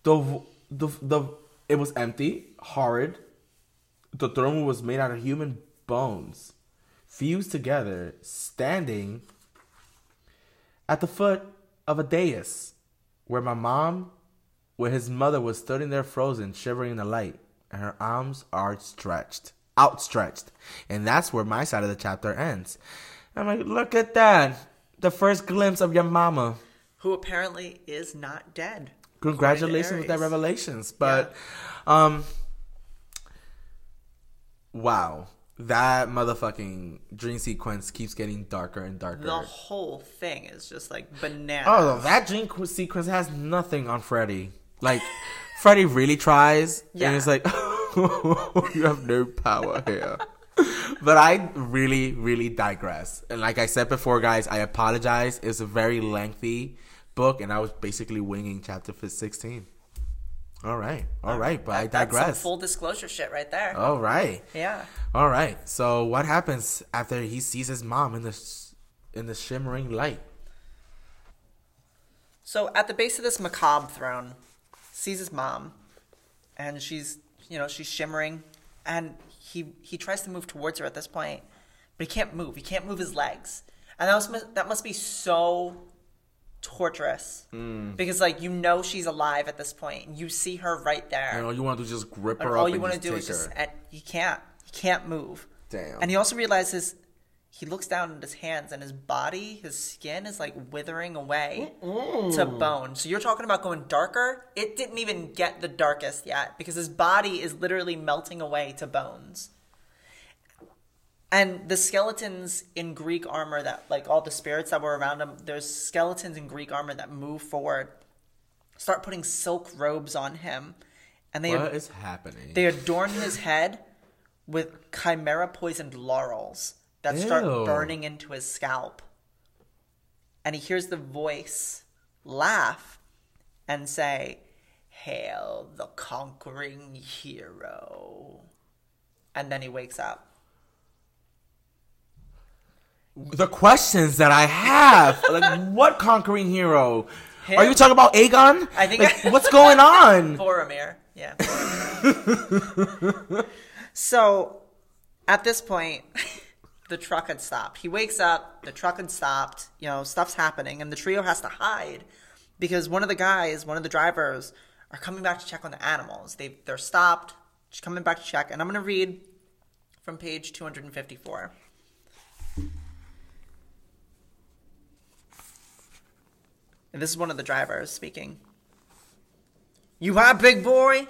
The the the it was empty, horrid. The throne room was made out of human bones, fused together, standing at the foot of a dais, where my mom, where his mother was standing there frozen, shivering in the light, and her arms are stretched, outstretched. And that's where my side of the chapter ends. I'm like, look at that. The first glimpse of your mama. Who apparently is not dead. Congratulations with that revelations. But um Wow. That motherfucking dream sequence keeps getting darker and darker. The whole thing is just like bananas. Oh, that dream qu- sequence has nothing on Freddy. Like, Freddy really tries, Yeah. and it's like, you have no power here. But I really, really digress. And like I said before, guys, I apologize. It's a very lengthy book, and I was basically winging chapter 16. All right, all right, but I That- that's some digress. full disclosure shit right there. All right. Yeah. All right. So what happens after he sees his mom in the in the shimmering light? So at the base of this macabre throne, sees his mom, and she's you know she's shimmering, and he he tries to move towards her at this point, but he can't move. He can't move his legs, and that must that must be so torturous mm. because like you know she's alive at this point, and you see her right there. And all you want to do is just grip her all you want to do is just and he can't he can't move Damn. and he also realizes he looks down at his hands and his body his skin is like withering away to bone. So you're talking about going darker? It didn't even get the darkest yet because his body is literally melting away to bones. And the skeletons in Greek armor that, like all the spirits that were around him, there's skeletons in Greek armor that move forward, start putting silk robes on him, and they What is happening? they adorn his head with chimera poisoned laurels that start Ew. burning into his scalp. and he hears the voice laugh and say, Hail the conquering hero. And then he wakes up. The questions that I have, like, what conquering hero? Are you talking about Aegon? I think- Like, what's going on? Boromir. Yeah. so at this point, the truck had stopped. He wakes up, the truck had stopped, you know, stuff's happening, and the trio has to hide because one of the guys, one of the drivers, are coming back to check on the animals. They they're stopped, just coming back to check, and I'm gonna read from page 254. And this is one of the drivers speaking. You are, big boy?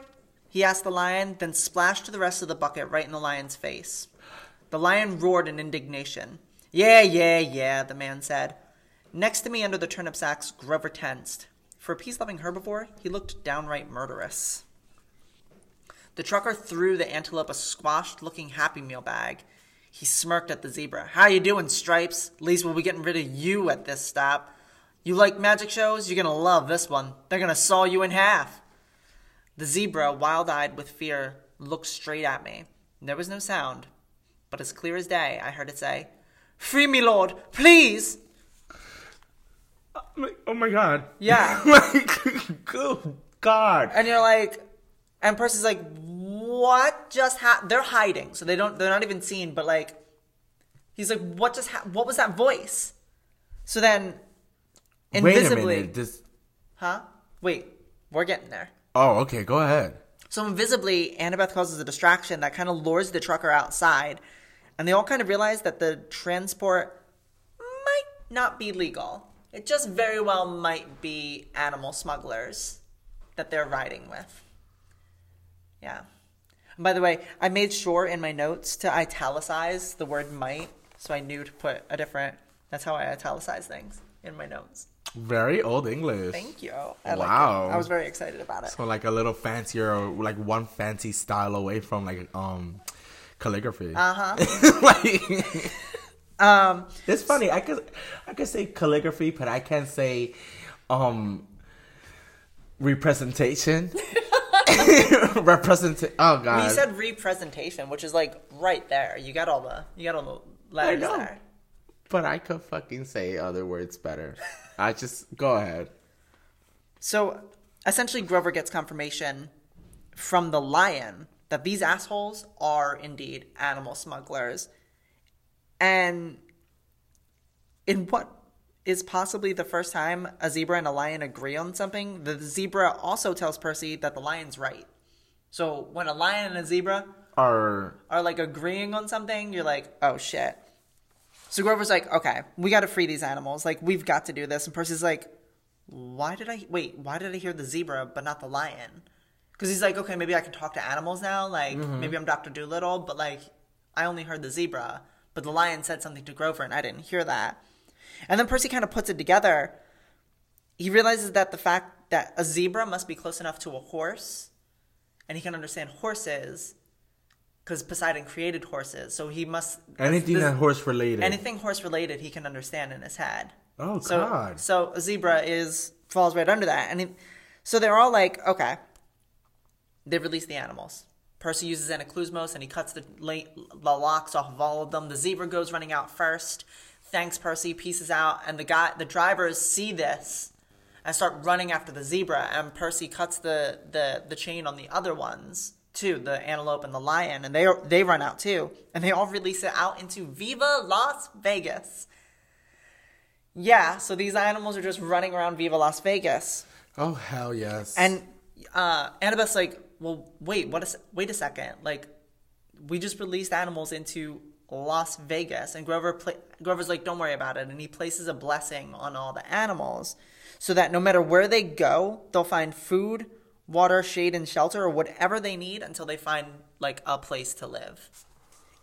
He asked the lion, then splashed the rest of the bucket right in the lion's face. The lion roared in indignation. Yeah, yeah, yeah, the man said. Next to me under the turnip sacks, Grover tensed. For a peace loving herbivore, he looked downright murderous. The trucker threw the antelope a squashed looking Happy Meal bag. He smirked at the zebra. How you doing, Stripes? At least we'll be getting rid of you at this stop. You like magic shows? You're gonna love this one. They're gonna saw you in half. The zebra, wild eyed with fear, looked straight at me. There was no sound, but as clear as day, I heard it say, Free me, Lord, please! Uh, like, oh my god. Yeah. like, good god. And you're like, and Percy's like, what just happened? They're hiding, so they don't, they're not even seen, but like, he's like, what just happened? What was that voice? So then, Wait a invisibly, minute. This. huh? Wait, we're getting there. Oh, okay. Go ahead. So invisibly, Annabeth causes a distraction that kind of lures the trucker outside, and they all kind of realize that the transport might not be legal. It just very well might be animal smugglers that they're riding with. Yeah. And by the way, I made sure in my notes to italicize the word might, so I knew to put a different. That's how I italicize things in my notes. Very old English. Thank you. I. Wow. I was very excited about it. So like a little fancier, like one fancy style away from like um calligraphy. Uh huh. like, Um, it's funny. I could I could say calligraphy, but I can't say um representation. Represent. Oh god. Well, you said representation, which is like right there. You got all the you got all the letters know. there. but I could fucking say other words better. I just go ahead. So essentially, Grover gets confirmation from the lion that these assholes are indeed animal smugglers, and in what is possibly the first time a zebra and a lion agree on something, the zebra also tells Percy that the lion's right. So when a lion and a zebra Or are like agreeing on something, you're like, oh shit. So Grover's like, okay, we got to free these animals. Like, we've got to do this. And Percy's like, why did I wait? Why did I hear the zebra but not the lion? Because he's like, okay, maybe I can talk to animals now. Like, mm-hmm. maybe I'm Doctor Dolittle, but like, I only heard the zebra, but the lion said something to Grover, and I didn't hear that. And then Percy kind of puts it together. He realizes that the fact that a zebra must be close enough to a horse, and he can understand horses, because Poseidon created horses, so he must anything this- that horse related. anything horse related he can understand in his head. Oh, so, God. So a zebra is falls right under that, and he, so they're all like, okay, they release the animals. Percy uses Anaklusmos and he cuts the, la- the locks off of all of them. The zebra goes running out first. Thanks, Percy. Pieces out, and the guy, the drivers see this and start running after the zebra. And Percy cuts the the, the chain on the other ones too, the antelope and the lion, and they they run out too, and they all release it out into Viva Las Vegas. Yeah, so these animals are just running around Viva Las Vegas. oh hell yes. And uh, Annabeth's like, well, wait, what? A, wait a second. Like, we just released animals into Las Vegas, and Grover pla- Grover's like, don't worry about it, and he places a blessing on all the animals, so that no matter where they go, they'll find food, water, shade, and shelter, or whatever they need until they find like a place to live.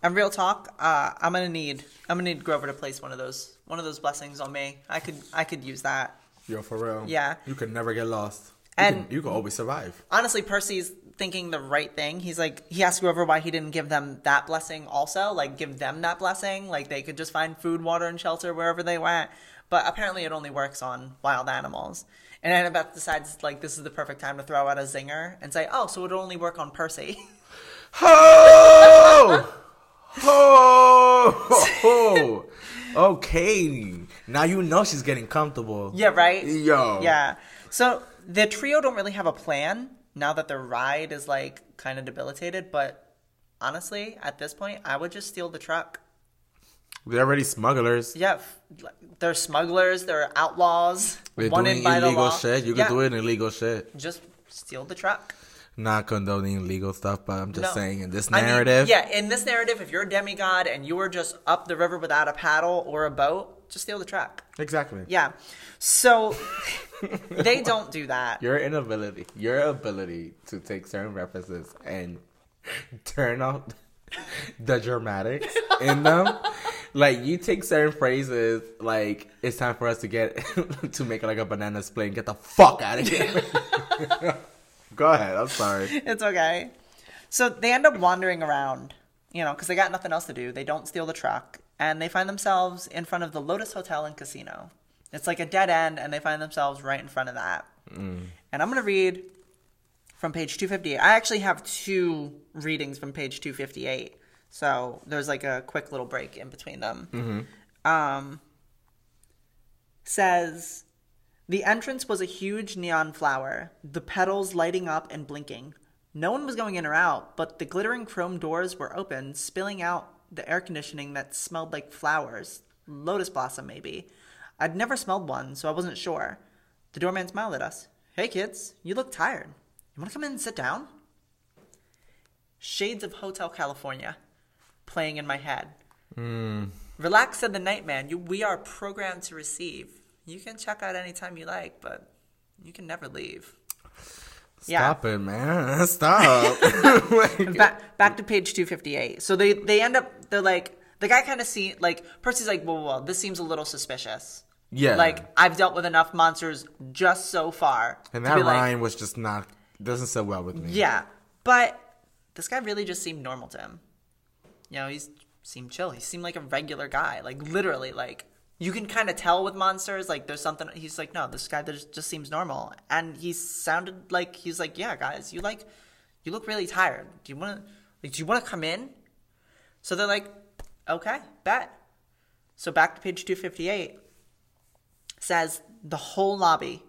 And real talk, uh, I'm gonna need I'm gonna need Grover to place one of those one of those blessings on me. I could I could use that. Yo, for real. Yeah. You can never get lost. You And- can, you can always survive. honestly, Percy's thinking the right thing. He's like, he asked whoever why he didn't give them that blessing also, like give them that blessing, like they could just find food, water, and shelter wherever they went. but apparently it only works on wild animals. And Annabeth decides like this is the perfect time to throw out a zinger and say, "Oh, so it'll only work on Percy." Oh! Oh! okay. Now you know she's getting comfortable. yeah, right. Yo. Yeah. So the trio don't really have a plan now that the ride is like kind of debilitated. But honestly, at this point, I would just steal the truck. They're already smugglers. Yeah, they're smugglers. They're outlaws. They're wanted doing by the illegal shit. You Yeah, can do it in illegal shit. Just steal the truck. Not condoning illegal stuff, but I'm just No. saying in this I mean, narrative. yeah, in this narrative, if you're a demigod and you were just up the river without a paddle or a boat, just steal the truck. Exactly. Yeah. So they don't do that. Your inability, your ability to take certain references and turn out the dramatics in them. Like you take certain phrases, like it's time for us to get to make like a banana split and get the fuck out of here. Go ahead. I'm sorry. It's okay. So they end up wandering around, you know, because they got nothing else to do. They don't steal the truck, and they find themselves in front of the Lotus Hotel and Casino. It's like a dead end, and they find themselves right in front of that. And I'm going to read from page 258. I actually have two readings from page 258. So there's like a quick little break in between them. Um, says the entrance was a huge neon flower, the petals lighting up and blinking. No one was going in or out, but the glittering chrome doors were open, spilling out the air conditioning that smelled like flowers. Lotus blossom, maybe. I'd never smelled one, so I wasn't sure. The doorman smiled at us. Hey, kids, you look tired. You want to come in and sit down? Shades of Hotel California playing in my head. Hmm. Relax, said the nightman. You, we are programmed to receive. You can check out anytime you like, but you can never leave. Yeah. Stop it, man. Stop. Like, back back to page 258 so they they end up they're like the guy kind of see like percy's like whoa, whoa, whoa this seems a little suspicious yeah. like i've dealt with enough monsters just so far and that be like, was just not doesn't sit well with me. yeah but this guy really just seemed normal to him you know he seemed chill he seemed like a regular guy like literally like you can kind of tell with monsters like there's something he's like no this guy just, just seems normal and he sounded like he's like yeah guys you like you look really tired do you want to like do you want to come in so they're like okay bet so back to page 258 says the whole lobby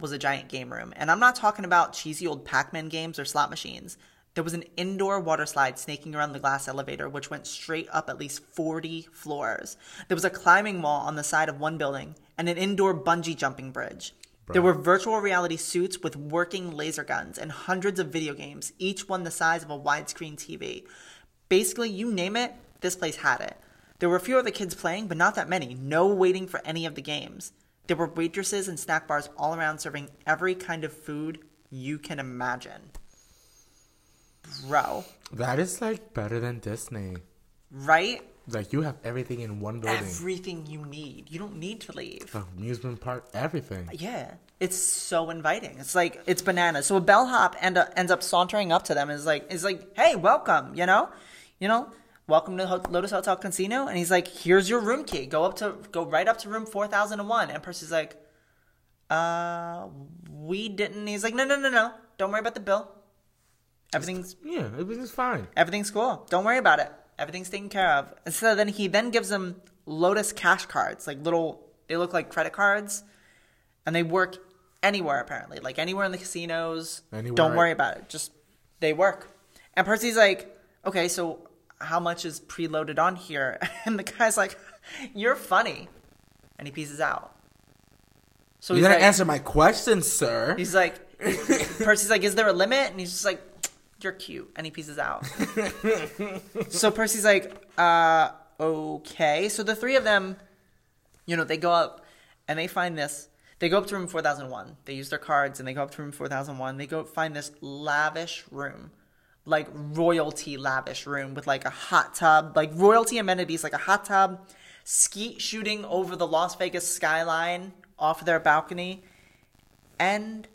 was a giant game room. And I'm not talking about cheesy old Pac Man games or slot machines. There was an indoor water slide snaking around the glass elevator, which went straight up at least 40 floors. There was a climbing wall on the side of one building and an indoor bungee jumping bridge. There were virtual reality suits with working laser guns and hundreds of video games, each one the size of a widescreen TV. Basically, you name it, this place had it. There were a few other kids playing, but not that many. No waiting for any of the games. There were waitresses and snack bars all around serving every kind of food you can imagine. Bro, That is like better than Disney. right? Like you have everything in one building. Everything you need. You don't need to leave. The Amusement park, everything. Yeah, it's so inviting. It's like it's bananas. So a bellhop end up, ends up sauntering up to them and is like, is like, hey, welcome. You know, you know, welcome to Ho- Lotus Hotel Casino. And he's like, here's your room key. Go up to go right up to room four thousand and one. And Percy's like, uh, we didn't. He's like, no, no, no, no. Don't worry about the bill. Everything's Yeah, everything's fine. everything's cool. Don't worry about it. Everything's taken care of. And so then he then gives them Lotus cash cards, like little. They look like credit cards, and they work anywhere apparently, like anywhere in the casinos. Anywhere. Don't worry about it. Just they work. And Percy's like, okay, so how much is preloaded on here? And the guy's like, you're funny, and he pieces out. So You he's gotta like, answer my question, sir. He's like, Percy's like, is there a limit? And he's just like, you're cute. And he pieces out. so Percy's like, uh, okay. So the three of them, you know, they go up and they find this. They go up to room 4001. They use their cards and they go up to room 4001. They go find this lavish room. Like royalty lavish room with like a hot tub, like royalty amenities, like a hot tub, skeet shooting over the Las Vegas skyline off their balcony, and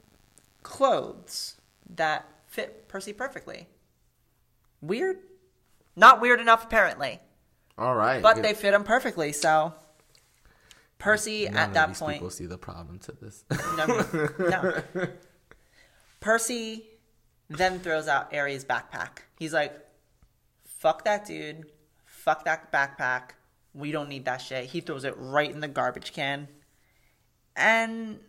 clothes that fit Percy perfectly. Weird? Not weird enough, apparently. All right. But they fit him perfectly, so. Percy None at that point people see the problem to this. No, no. Percy then throws out Ares' backpack. He's like, fuck that dude. Fuck that backpack. We don't need that shit. He throws it right in the garbage can. And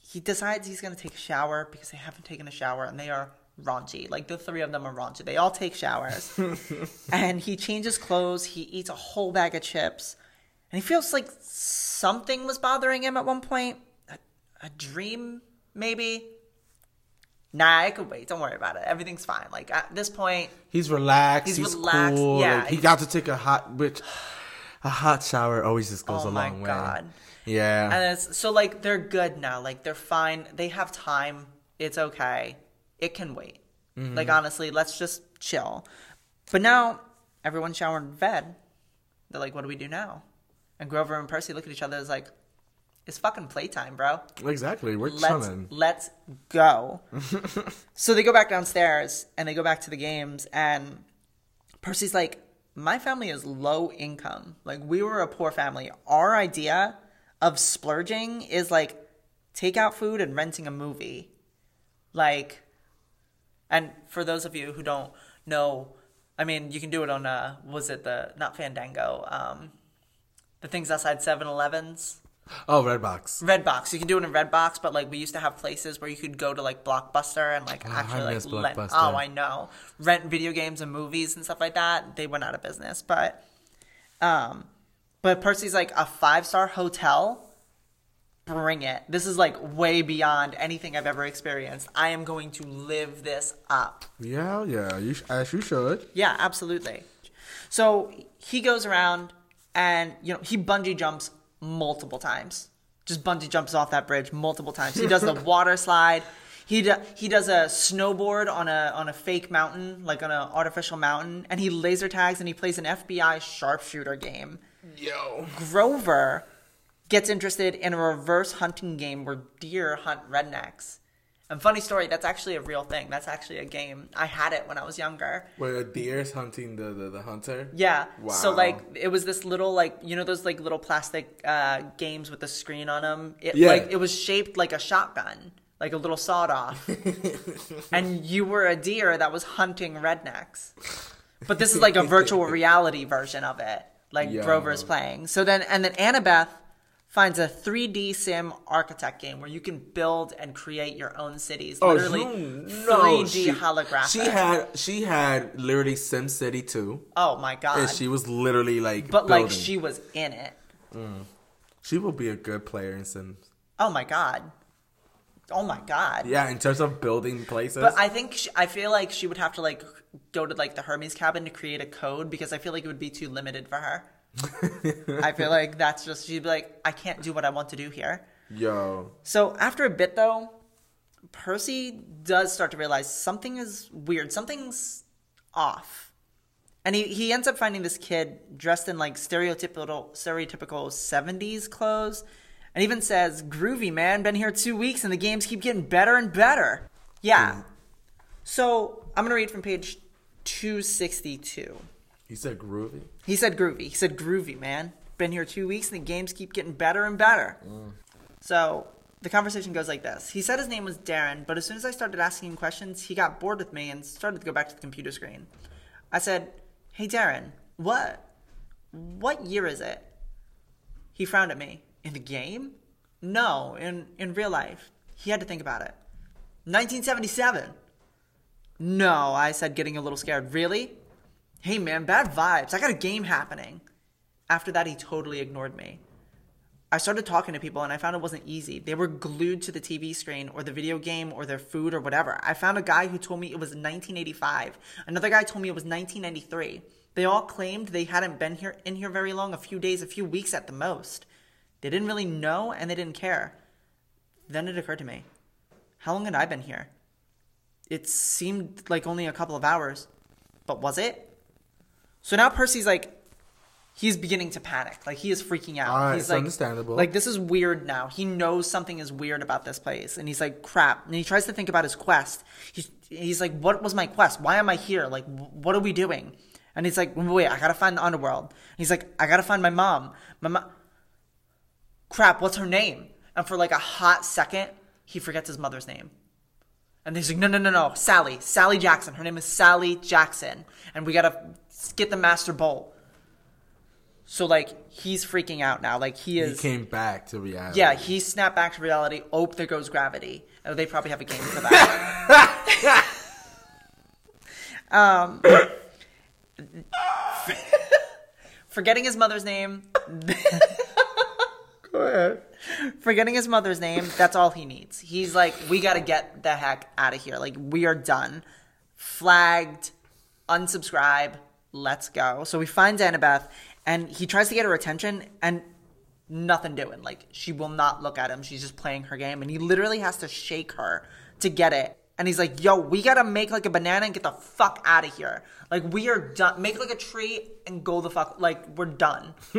he decides he's going to take a shower because they haven't taken a shower and they are raunchy. Like the three of them are raunchy. They all take showers. and he changes clothes. He eats a whole bag of chips. And he feels like something was bothering him at one point. A, a dream, maybe? Nah, I could wait. Don't worry about it. Everything's fine. Like at this point, He's relaxed. He's He's, relaxed, cool. yeah, like, he got to take a hot, which a hot shower always just goes Oh a long way. God. Yeah. and it's so like they're good now. Like they're fine. They have time. It's okay. It can wait. Mm-hmm. Like honestly, let's just chill. But now everyone's showered in bed. They're like, what do we do now? And Grover and Percy look at each other. It's like, it's fucking playtime, bro. exactly. We're let's chilling. let's go. so they go back downstairs and they go back to the games and Percy's like, my family is low income. Like we were a poor family. Our idea of splurging is like takeout food and renting a movie. Like and for those of you who don't know, I mean, you can do it on uh was it the not Fandango, um the things outside 7-Elevens. Oh, Redbox. Redbox. You can do it in Redbox, but like we used to have places where you could go to like Blockbuster and like Oh, I actually like rent. Blockbuster. Oh, I know. Rent video games and movies and stuff like that. They went out of business, but um, but Percy's like a five star hotel. Bring it. This is like way beyond anything I've ever experienced. I am going to live this up. Yeah, yeah. You sh- as you should. Yeah, absolutely. So he goes around and you know he bungee jumps multiple times. Just bungee jumps off that bridge multiple times. He does the water slide. He do, he does a snowboard on a on a fake mountain, like on an artificial mountain, and he laser tags and he plays an FBI sharpshooter game. Yo. Grover gets interested in a reverse hunting game where deer hunt rednecks. And funny story, that's actually a real thing. That's actually a game. I had it when I was younger. Where a deer's hunting the, the, the hunter? Yeah. Wow. So like it was this little like you know those like little plastic uh, games with the screen on them. It, Yeah. Like it was shaped like a shotgun, like a little sawed off, and you were a deer that was hunting rednecks. But this is like a virtual reality version of it, like Yeah. Grover's playing. So then and then Annabeth finds a 3D sim architect game where you can build and create your own cities. Oh, literally Oh, you know 3D she- holographic. She had she had literally Sim City 2. oh my god. And she was literally like but like she was in it. Mm. she will be a good player in Sims. Oh my god. Oh my god. Yeah, in terms of building places. But I think she, I feel like she would have to like go to like the Hermes cabin to create a code because I feel like it would be too limited for her. I feel like that's just she'd be like, I can't do what I want to do here. Yo. So after a bit though, Percy does start to realize something is weird. Something's off. And he, he ends up finding this kid dressed in like stereotypical stereotypical 70s clothes and even says, Groovy man, been here two weeks and the games keep getting better and better. Yeah. Mm. So I'm gonna read from page 262. He said groovy. He said groovy. He said groovy, man. Been here two weeks and the games keep getting better and better. Mm. So the conversation goes like this. He said his name was Darren, but as soon as I started asking him questions, he got bored with me and started to go back to the computer screen. I said, Hey Darren, what what year is it? He frowned at me. In the game? No, in in real life. He had to think about it. 1977. No, I said, getting a little scared. Really? Hey man, bad vibes. I got a game happening. After that, he totally ignored me. I started talking to people and I found it wasn't easy. They were glued to the TV screen or the video game or their food or whatever. I found a guy who told me it was 1985. Another guy told me it was 1993. They all claimed they hadn't been here in here very long, a few days, a few weeks at the most. They didn't really know and they didn't care. Then it occurred to me. How long had I been here? It seemed like only a couple of hours. But was it? So now Percy's like he's beginning to panic. Like he is freaking out. He's like understandable. Like this is weird now. He knows something is weird about this place and he's like crap. And he tries to think about his quest. He's he's like what was my quest? Why am I here? Like what are we doing? And he's like wait, I got to find the underworld. And he's like I got to find my mom. My mom crap, what's her name? And for like a hot second, he forgets his mother's name. And he's like, no, no, no, no, Sally, Sally Jackson. Her name is Sally Jackson. And we gotta get the Master Bolt. So like, he's freaking out now. Like he He is. came back to reality. yeah, he snapped back to reality. Oh, there goes gravity. Oh, they probably have a game for that. um, forgetting his mother's name. Go ahead. forgetting his mother's name, that's all he needs. He's like, we got to get the heck out of here. Like, we are done. Flagged, unsubscribe, let's go. So he finds Annabeth and he tries to get her attention and nothing doing. Like, she will not look at him. She's just playing her game. And he literally has to shake her to get it. And he's like, yo, we got to make like a banana and get the fuck out of here. Like, we are done. Make like a tree and go the fuck. Like, we're done.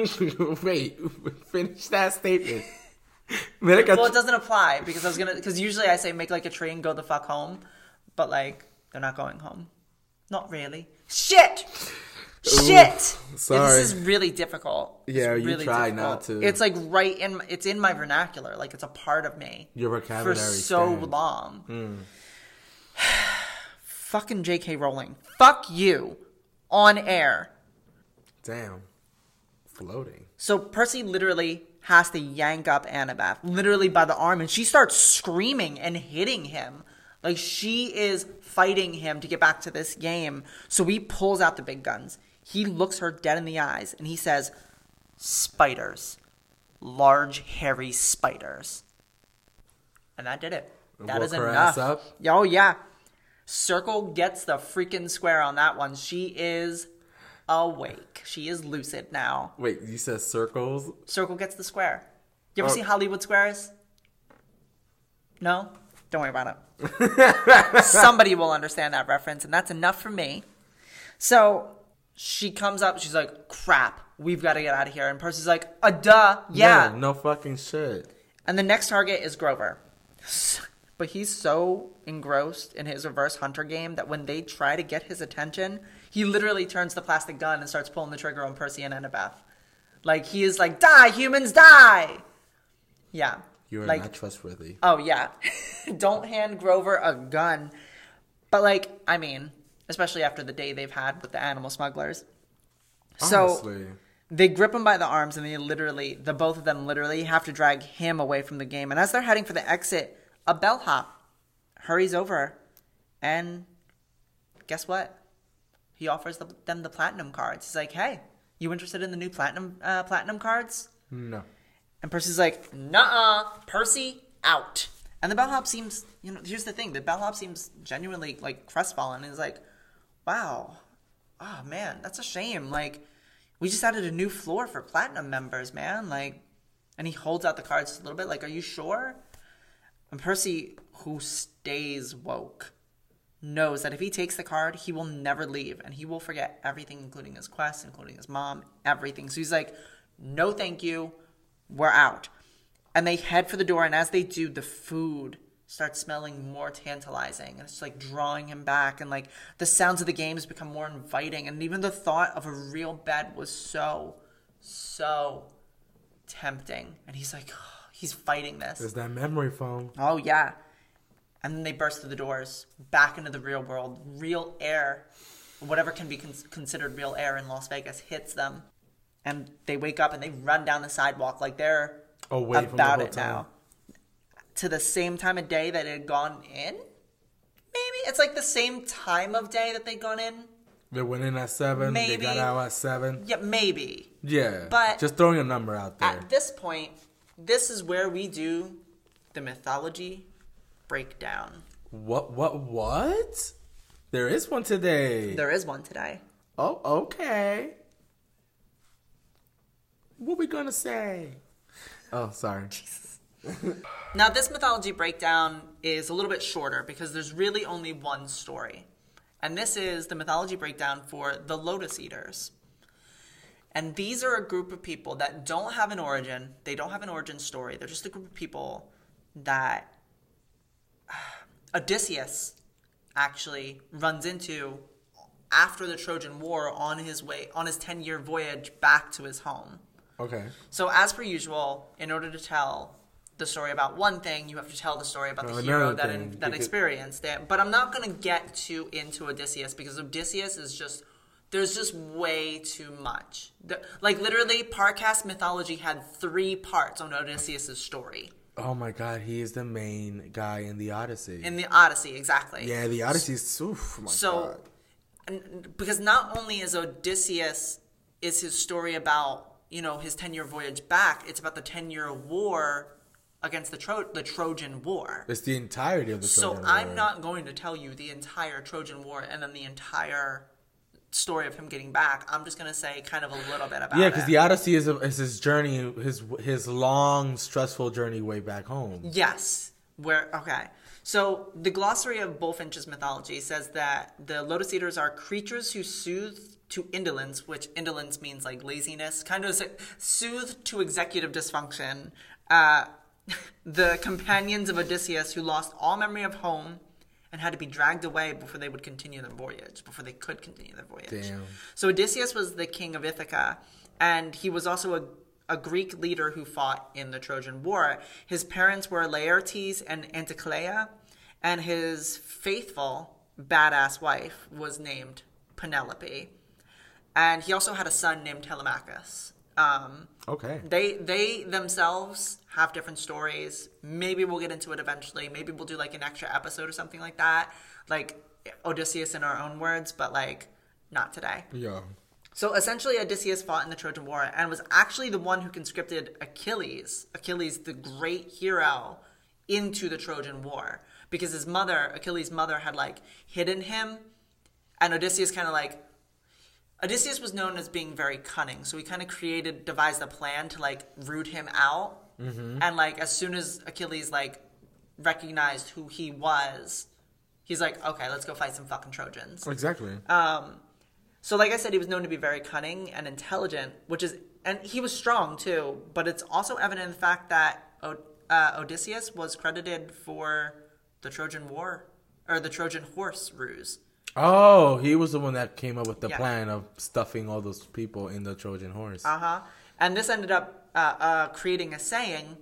Wait, finish that statement. Make a- Well, it doesn't apply because I was gonna because usually I say make like a tree and go the fuck home, but like they're not going home. Not really. Shit. Shit. Sorry. this is really difficult. It's Yeah, you really try not to. It's like right in. my- It's in my vernacular. Like it's a part of me. Your vocabulary for so long. Hmm. Fucking J.K. Rowling. Fuck you. On air. Damn. Floating. So Percy literally has to yank up Annabeth, literally by the arm, and she starts screaming and hitting him. Like she is fighting him to get back to this game. So he pulls out the big guns. He looks her dead in the eyes and he says, Spiders. Large, hairy spiders. And that did it. That Woke is her enough. ass up? Oh, yeah. Circle gets the freaking square on that one. She is awake. She is lucid now. Wait, you said circles? Circle gets the square. You ever Oh. see Hollywood Squares? No? Don't worry about it. Somebody will understand that reference, and that's enough for me. So she comes up, she's like, crap, we've got to get out of here. And Percy's like, uh, duh, yeah. No, no fucking shit. And the next target is Grover. But he's so engrossed in his reverse hunter game that when they try to get his attention, he literally turns the plastic gun and starts pulling the trigger on Percy and Annabeth. Like he is like, die, humans, die! Yeah. You are like, not trustworthy. Oh yeah. Don't hand Grover a gun. But like, I mean, especially after the day they've had with the animal smugglers. So Honestly. they grip him by the arms and they literally the both of them literally have to drag him away from the game. And as they're heading for the exit, a bellhop hurries over and guess what? He offers the, them the platinum cards. He's like, "Hey, you interested in the new platinum uh, platinum cards?" No. And Percy's like, "Nuh-uh, Percy out." And the bellhop seems, you know, here's the thing: the bellhop seems genuinely like crestfallen. He's like, "Wow, oh man, that's a shame. Like, we just added a new floor for platinum members, man. Like, and he holds out the cards a little bit, like, "Are you sure?" And Percy, who stays woke, knows that if he takes the card, he will never leave, and he will forget everything, including his quest, including his mom, everything. So he's like, "No, thank you. We're out." And they head for the door, and as they do, the food starts smelling more tantalizing, and it's like drawing him back, and like the sounds of the games become more inviting, and even the thought of a real bed was so, so tempting. And he's like, he's fighting this. There's that memory foam. Oh yeah. And then they burst through the doors back into the real world. Real air, whatever can be con- considered real air in Las Vegas, hits them, and they wake up and they run down the sidewalk like they're Away from the about it now. To the same time of day that it had gone in. Maybe it's like the same time of day that they'd gone in. They went in at seven. They Maybe. got out at seven. Yeah, maybe. Yeah. But- just throwing a number out there. At this point, this is where we do the mythology breakdown. What? What? What? There is one today. There is one today. Oh, okay. What we gonna say? Oh, sorry. Jesus. Now, this mythology breakdown is a little bit shorter because there's really only one story. And this is the mythology breakdown for the Lotus Eaters. And these are a group of people that don't have an origin, they don't have an origin story. They're just a group of people that Odysseus actually runs into after the Trojan War on his way on his 10-year voyage back to his home. Okay. So, as per usual, in order to tell the story about one thing, you have to tell the story about the hero that in, that experienced it. But I'm not going to get too into Odysseus because Odysseus is just there's just way too much. The- like literally, Parcast mythology had three parts on Odysseus' story Oh my God, he is the main guy in the Odyssey. in the Odyssey, exactly. yeah, the Odyssey is oof, oh my So, God. and, because not only is Odysseus is his story about you know his ten year voyage back, it's about the ten year war against the Tro- the Trojan War. It's the entirety of the. So Trojan I'm War. not going to tell you the entire Trojan War and then the entire story of him getting back. I'm just going to say kind of a little bit about Yeah, because the Odyssey is, a, is his journey, his his long, stressful journey way back home. Yes. Where okay. So the glossary of Bulfinch's mythology says that the lotus eaters are creatures who soothe to indolence, which indolence means like laziness, kind of soothe to executive dysfunction. Uh, the companions of Odysseus who lost all memory of home and had to be dragged away before they would continue their voyage, before they could continue their voyage. Damn. So Odysseus was the king of Ithaca, and he was also a, a Greek leader who fought in the Trojan War. His parents were Laertes and Anticlea, and his faithful, badass wife was named Penelope. And he also had a son named Telemachus. Um, Okay. they they themselves have different stories. Maybe we'll get into it eventually. Maybe we'll do like an extra episode or something like that, like Odysseus in our own words, but like not today. Yeah. So essentially, Odysseus fought in the Trojan War and was actually the one who conscripted Achilles, Achilles, the great hero, into the Trojan War because his mother, Achilles' mother, had like hidden him, and Odysseus kind of like. Odysseus was known as being very cunning, so he kind of created, devised a plan to like root him out, mm-hmm. and like as soon as Achilles like recognized who he was, he's like, okay, let's go fight some fucking Trojans. Exactly. Um, So, like I said, he was known to be very cunning and intelligent, which is, and he was strong too. But it's also evident in the fact that uh, Odysseus was credited for the Trojan War or the Trojan horse ruse. oh, he was the one that came up with the Yeah. plan of stuffing all those people in the Trojan horse. Uh huh. And this ended up uh, uh, creating a saying: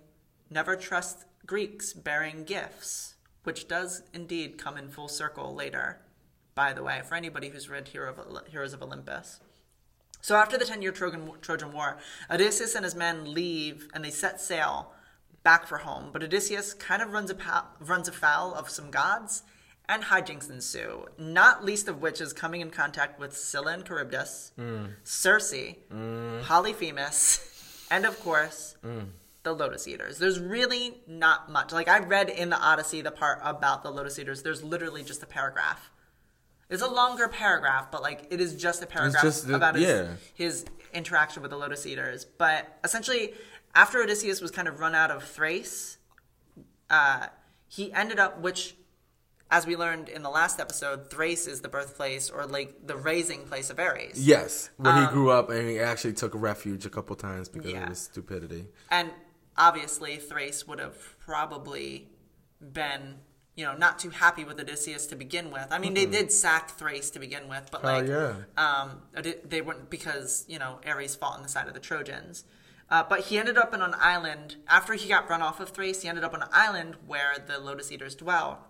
"Never trust Greeks bearing gifts," which does indeed come in full circle later. By the way, for anybody who's read Hero of, Heroes of Olympus. So after the ten-year Trojan, Trojan War, Odysseus and his men leave and they set sail back for home. But Odysseus kind of runs, apo- runs afoul of some gods, and hijinks ensue. Not least of which is coming in contact with Scylla and Charybdis, mm. Circe, mm. Polyphemus, and of course mm. the Lotus Eaters. There's really not much. Like I read in the Odyssey the part about the Lotus Eaters. There's literally just a paragraph. It's a longer paragraph, but like it is just a paragraph just the- about his, yeah. his interaction with the Lotus Eaters. But essentially, after Odysseus was kind of run out of Thrace, uh, he ended up, which, as we learned in the last episode, Thrace is the birthplace or like the raising place of Ares. yes, where he grew up and he actually took refuge a couple times because Um, Yeah. of his stupidity. And obviously, Thrace would have probably been, you know, not too happy with Odysseus to begin with. I mean, they did sack Thrace to begin with, but Oh, like, yeah. um, they weren't because you know Ares fought on the side of the Trojans. Uh, but he ended up in an island after he got run off of Thrace. He ended up on an island where the Lotus Eaters dwell.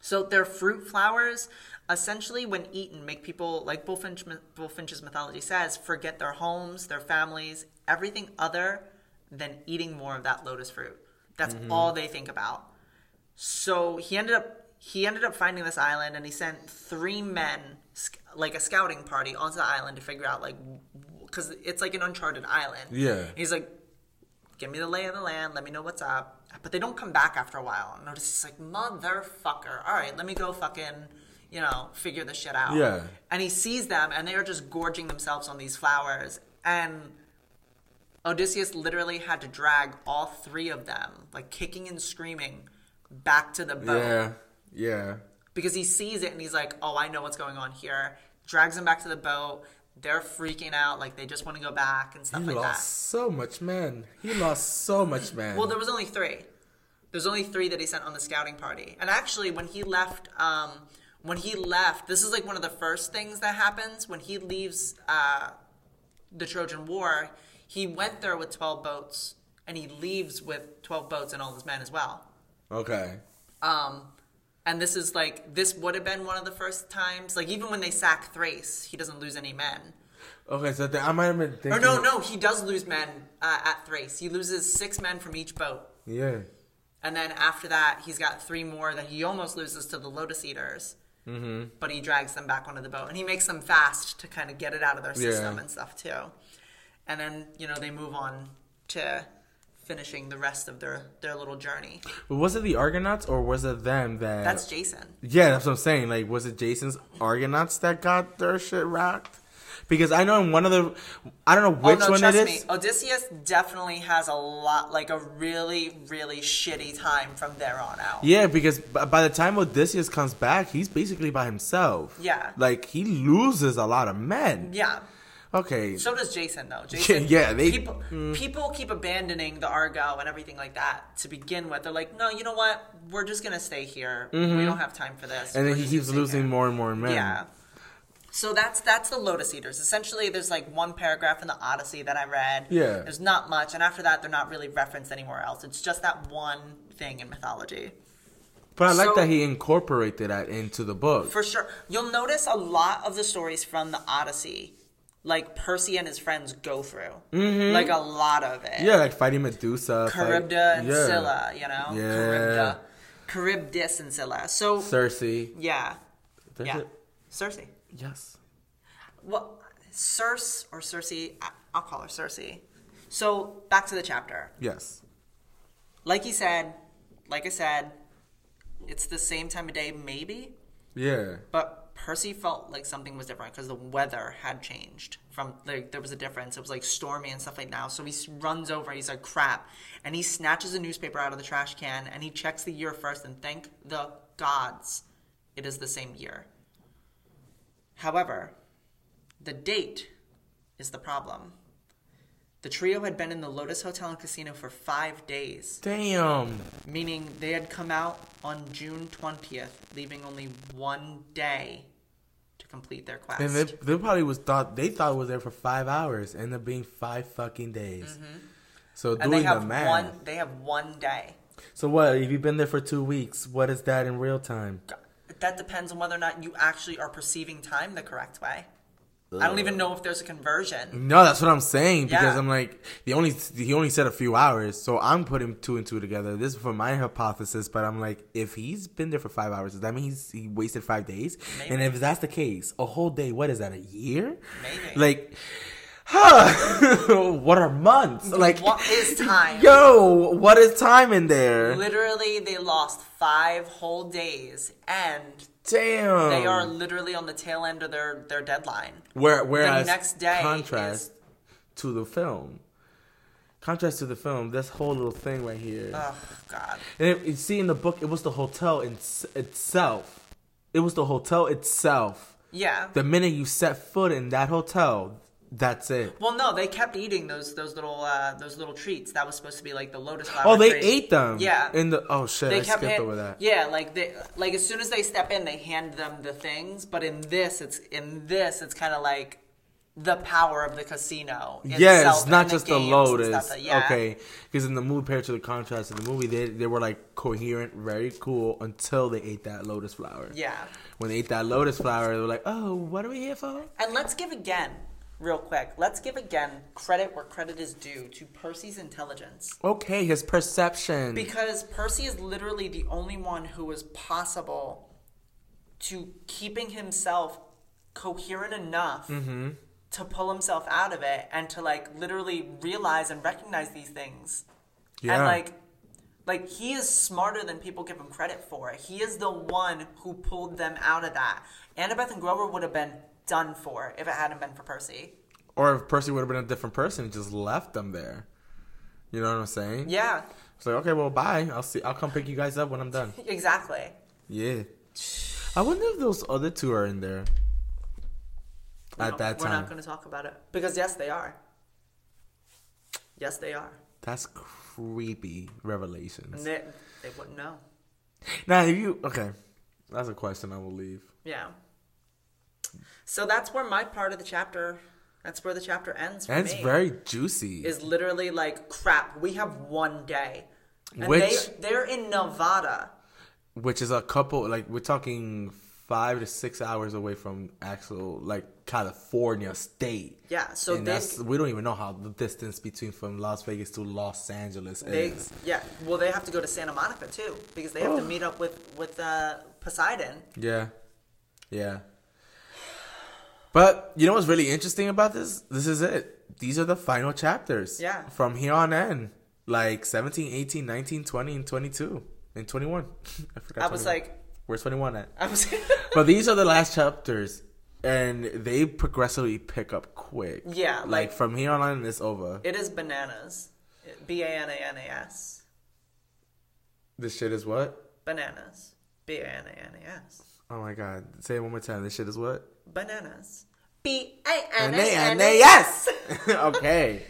So their fruit flowers, essentially, when eaten, make people, like Bulfinch, Bulfinch's mythology says, forget their homes, their families, everything other than eating more of that lotus fruit. That's all they think about. So he ended up he ended up finding this island, and he sent three men, like a scouting party, onto the island to figure out like because it's like an uncharted island. Yeah. He's like, give me the lay of the land, let me know what's up. But they don't come back after a while. And Notice he's like, motherfucker. All right, let me go fucking, you know, figure this shit out. Yeah. And he sees them, and they are just gorging themselves on these flowers. And Odysseus literally had to drag all three of them, like kicking and screaming, back to the boat Yeah, yeah. because he sees it and he's like, "Oh, I know what's going on here." Drags him back to the boat. They're freaking out, like they just want to go back and stuff He like lost that. so much man. He lost so much man. Well, there was only three. There's only three that he sent on the scouting party. And actually, when he left, um, when he left, this is like one of the first things that happens when he leaves uh, the Trojan War. he went there with 12 boats and he leaves with 12 boats and all his men as well. Okay. Um, and this is like this would have been one of the first times. Like even when they sack Thrace, he doesn't lose any men. Okay, so th- I might have been thinking. Or no, no, he does lose men uh, at Thrace. He loses six men from each boat, Yeah. and then after that, he's got three more that he almost loses to the Lotus Eaters. Mm-hmm. But he drags them back onto the boat, and he makes them fast to kind of get it out of their system Yeah. and stuff too. And then you know they move on to finishing the rest of their their little journey. But was it the Argonauts or was it them that? That's Jason. Yeah, that's what I'm saying. Like, was it Jason's Argonauts that got their shit rocked? Because I know in one of the, I don't know oh, which oh no, one trust it me. Odysseus definitely has a lot, like a really, really shitty time from there on out. Yeah, because by the time Odysseus comes back, he's basically by himself. Yeah. Like he loses a lot of men. Yeah. Okay. So does Jason, though. Jason, yeah, they- mm. people people keep abandoning the Argo and everything like that to begin with. They're like, no, you know what? We're just gonna stay here. We don't have time for this. Mm-hmm. and then he keeps losing here." more and more men. Yeah. So that's that's the Lotus Eaters. Essentially, there's like one paragraph in the Odyssey that I read. Yeah. There's not much, and after that, they're not really referenced anywhere else. It's just that one thing in mythology. But I like So- that he incorporated that into the book. For sure. You'll notice a lot of the stories from the Odyssey, like Percy and his friends go through. Mm-hmm. Like a lot of it. yeah, like fighting Medusa. Charybda and yeah. Scylla, you know? Yeah. Charybda. Charybdis and Scylla. So, Cersei. yeah. There's yeah. it. Cersei. Yes. Well, Circe or Cersei, I'll call her Cersei. So, back to the chapter. Yes. Like he said, like I said, it's the same time of day, maybe? Yeah. But Percy felt like something was different because the weather had changed. From like there was a difference. It was like stormy and stuff like now. So he runs over. He's like, "Crap!" And he snatches a newspaper out of the trash can and he checks the year first. And thank the gods, it is the same year. However, the date is the problem. The trio had been in the Lotus Hotel and Casino for five days Damn. meaning they had come out on June 20th, leaving only one day to complete their quest. And they, they probably was thought they thought it was there for five hours, ended up being five fucking days. So Mm-hmm. and they doing the have math. one. They have one day. So what? If you've been there for two weeks, what is that in real time? That depends on whether or not you actually are perceiving time the correct way. I don't even know if there's a conversion. No, that's what I'm saying because Yeah. I'm like the only he only said a few hours, so I'm putting two and two together. This is for my hypothesis, but I'm like, if he's been there for five hours, does that mean he's, he wasted five days? Maybe. And if that's the case, a whole day, what is that? A year? Maybe. Like, huh? what are months? Like, What is time? Yo, what is time in there? Literally, they lost five whole days, and Damn. they are literally on the tail end of their their deadline. Where whereas next day contrast to the film. Contrast to the film, this whole little thing right here. Oh God. And it, you see in the book, it was the hotel in, itself. It was the hotel itself. Yeah. The minute you set foot in that hotel, that's it. Well, no, they kept eating those those little uh, those little treats. That was supposed to be like the lotus flower. Oh, they treat. ate them. Yeah. In the oh shit, they I kept skipped hand- over that. Yeah, like they like as soon as they step in, they hand them the things. But in this, it's in this, it's kind of like the power of the casino. Yeah, it's not and the just the lotus. that- yeah. Okay, because in the movie, compared to the contrast of the movie, they they were like coherent, very cool until they ate that lotus flower. Yeah. When they ate that lotus flower, they were like, "Oh, what are we here for?" And let's give again, real quick. Let's give again credit where credit is due to Percy's intelligence. Okay, his perception. Because Percy is literally the only one who was possible to keeping himself coherent enough Mm-hmm. to pull himself out of it and to like literally realize and recognize these things. Yeah. And like like he is smarter than people give him credit for. He is the one who pulled them out of that. Annabeth and Grover would have been done for if it hadn't been for Percy. or if Percy would have been a different person, he just left them there. You know what I'm saying? Yeah, It's like, okay, well, bye. I'll see. I'll come pick you guys up when I'm done. exactly. Yeah. I wonder if those other two are in there. At that time, we're not going to talk about it because yes, they are. Yes, they are. That's creepy revelations. They, they wouldn't know. Now, if you okay, that's a question I will leave. Yeah. So that's where my part of the chapter That's where the chapter ends. And it's me. very juicy. is literally like crap. We have one day, and Which- they they're in Nevada. which is a couple like we're talking five to six hours away from actual like California state. Yeah, so they- that's we don't even know how the distance between from Las Vegas to Los Angeles They is. yeah. Well, they have to go to Santa Monica too because they have to meet up with with uh, Poseidon. Yeah, yeah. But you know what's really interesting about this? This is it. These are the final chapters. Yeah. From here on in, like 17, 18, 19, 20, and 22, and 21. I forgot. I was 21. like, where's 21 at? I was. but these are the last chapters, and they progressively pick up quick. Yeah, like, like- from here on in, it's over. it is bananas. B a n a n a s. this shit is what? Bananas. B a n a n a s. Oh my god! Say it one more time. This shit is what? Bananas. B a n a n a s. okay.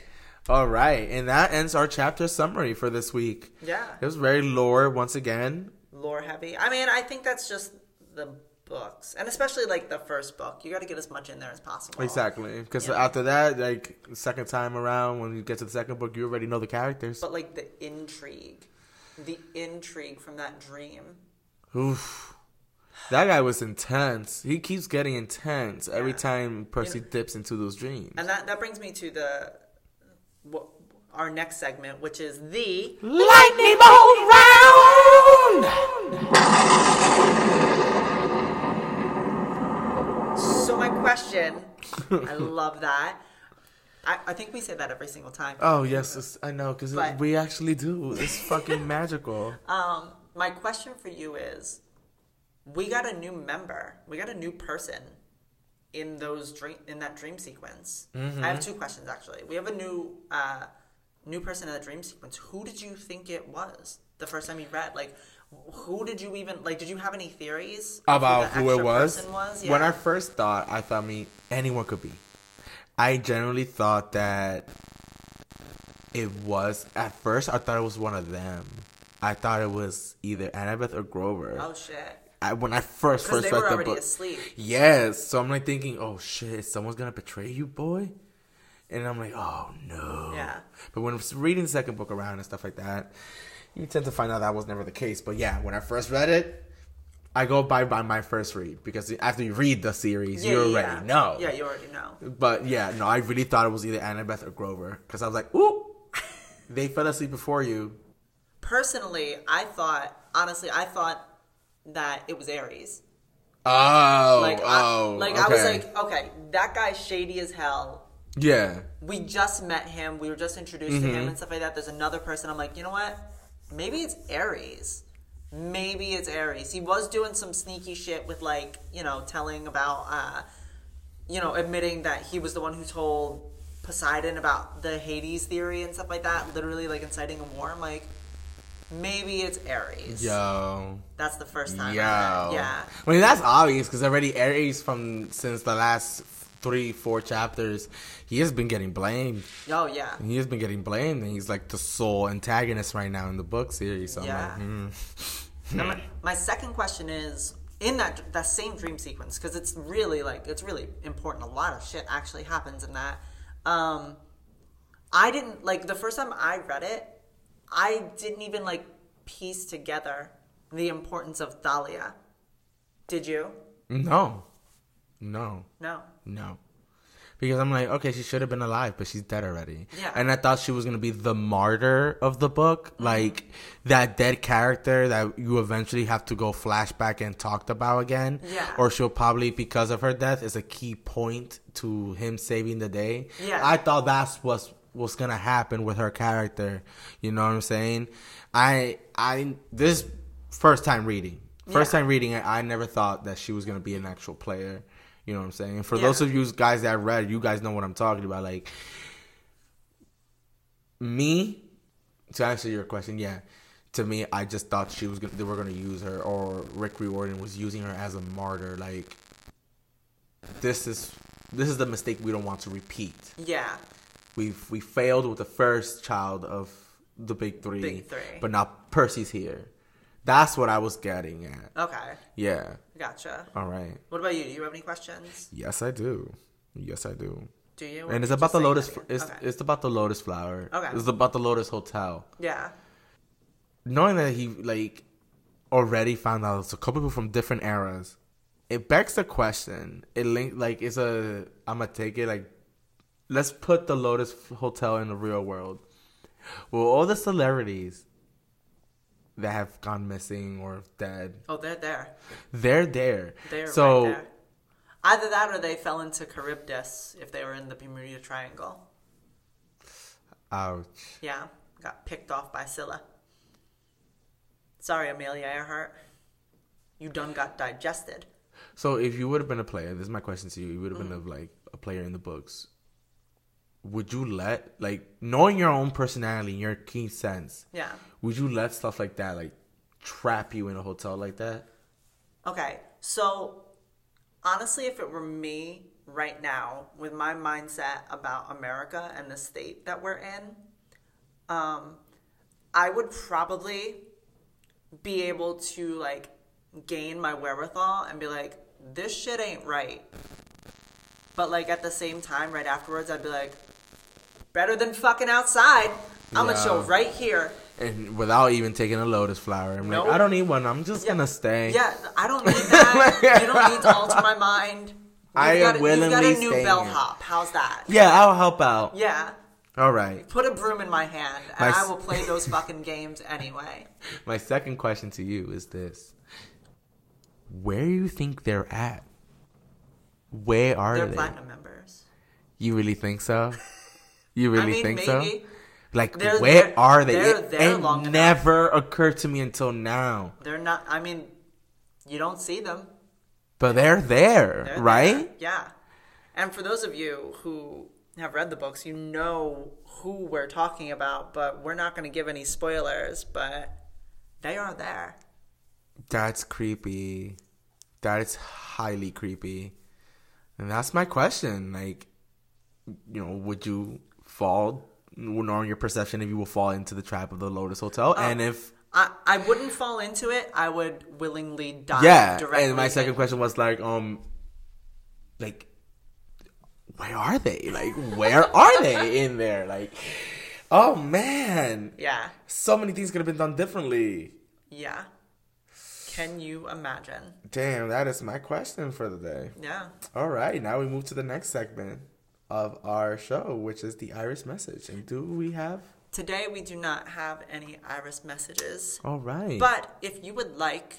All right, and that ends our chapter summary for this week. Yeah. It was very lore once again. Lore heavy. I mean, I think that's just the books, and especially like the first book. You got to get as much in there as possible. Exactly, because Yeah. after that, like second time around, when you get to the second book, you already know the characters. But like the intrigue, the intrigue from that dream. Oof. That guy was intense. He keeps getting intense every Yeah. time Percy You know- dips into those dreams. And that, that brings me to the what, our next segment, which is the Lightning bolt round. so my question. I love that. I, I think we say that every single time. Oh yes, it's, I know because we actually do. It's fucking magical. Um, my question for you is: We got a new member. We got a new person in those dream in that dream sequence. I have two questions actually. We have a new uh, new person in the dream sequence. Who did you think it was the first time you read? Like, who did you even like? Did you have any theories about the who it was. was? When I first thought, I thought me anyone could be. I generally thought that it was at first. I thought it was one of them. I thought it was either Annabeth or Grover. oh shit! I, when I first first read the book, asleep. yes. So I'm like thinking, oh shit, someone's gonna betray you, boy. And I'm like, oh no. Yeah. But when reading the second book around and stuff like that, you tend to find out that was never the case. But yeah, when I first read it, I go by by my first read because after you read the series, you already yeah. know. Yeah, you already know. But yeah, no, I really thought it was either Annabeth or Grover because I was like, ooh, they fell asleep before you. Personally, I thought honestly, I thought that it was Ares. Oh, Like, oh, I, like okay. I was like, okay, that guy's shady as hell. yeah, We just met him. We were just introduced to Mm-hmm. him and stuff like that. There's another person. I'm like, you know what? Maybe it's Ares. Maybe it's Ares. He was doing some sneaky shit with like, you know, telling about, uh, you know, admitting that he was the one who told Poseidon about the Hades theory and stuff like that. Literally, like inciting a war. I'm like, maybe it's Ares. yo. That's the first time. Yo. I read it. Yeah. I mean, that's obvious because already Ares from since the last three, four chapters, he has been getting blamed. Oh yeah. He has been getting blamed, and he's like the sole antagonist right now in the book series. So Yeah. I'm like, hmm. My, my second question is in that that same dream sequence because it's really like it's really important. A lot of shit actually happens in that. Um, I didn't like the first time I read it. I didn't even like piece together the importance of Thalia. Did you? no, no, No. no. Because I'm like, okay, she should have been alive, but she's dead already. Yeah. And I thought she was gonna be the martyr of the book, mm-hmm. like that dead character that you eventually have to go flashback and talked about again. Yeah. Or she'll probably, because of her death, is a key point to him saving the day. Yeah. I thought that's what's what's gonna happen with her character. You know what I'm saying? I I this first time reading. First Yeah. time reading it, I never thought that she was gonna be an actual player. You know what I'm saying? And for Yeah. those of you guys that read, you guys know what I'm talking about. Like me, to answer your question, yeah. To me, I just thought she was gonna, they were gonna use her, or Rick Riordan was using her as a martyr. Like this is this is the mistake we don't want to repeat. Yeah. We've we failed with the first child of the big three, Big three. but now Percy's here. That's what I was getting at. Okay. Yeah. Gotcha. All right. What about you? Do you have any questions? Yes, I do. Yes, I do. Do you? Or and it's you about the lotus. that It's again? it's about the lotus flower. Okay. It's about the lotus hotel. yeah. Knowing that he like already found out it's a couple people from different eras, it begs the question. It link like it's a. I'm gonna take it like. Let's put the Lotus Hotel in the real world. Well, all the celebrities that have gone missing or dead, Oh, they're there. they're there. They're so right there. Either that or they fell into Charybdis if they were in the Bermuda Triangle. ouch. Yeah, got picked off by Scylla. Sorry, Amelia Earhart. You done got digested. So if you would have been a player, this is my question to you. You would have Mm. been a, like a player in the books. Would you let like knowing your own personality, your keen sense? Yeah. Would you let stuff like that like trap you in a hotel like that? Okay, so honestly, if it were me right now with my mindset about America and the state that we're in, um, I would probably be able to like gain my wherewithal and be like, this shit ain't right. But like at the same time, right afterwards, I'd be like, better than fucking outside. I'm gonna Yeah. chill right here. And without even taking a lotus flower, I'm Nope. like, I don't need one. I'm just Yeah. gonna stay. Yeah, I don't need that. you don't need to alter my mind. You've I got, am You've got a new bellhop. How's that? Yeah, I'll help out. Yeah. All right. Put a broom in my hand, and My I will play those fucking games anyway. My second question to you is this: Where do you think they're at? Where are They're they? platinum members. You really think so? You really mean, think so? Like, They're where there- are they? they're it there it long enough. never occurred to me until now. They're not. I mean, you don't see them. But they're there, They're right? there. Yeah. And for those of you who have read the books, you know who we're talking about, but we're not going to give any spoilers. But they are there. That's creepy. That is highly creepy. And that's my question. Like, you know, would you fall, knowing your perception, if you will fall into the trap of the Lotus Hotel? and if, I, I wouldn't fall into it. I would willingly die. yeah. directly. And my second question was like, um, like, where are they? Like, where are they in there? Like, oh man. Yeah. So many things could have been done differently. Yeah. Can you imagine? Damn, that is my question for the day. Yeah. All right, now we move to the next segment of our show, which is the Iris message. And do we have? Today we do not have any iris messages. All right. But if you would like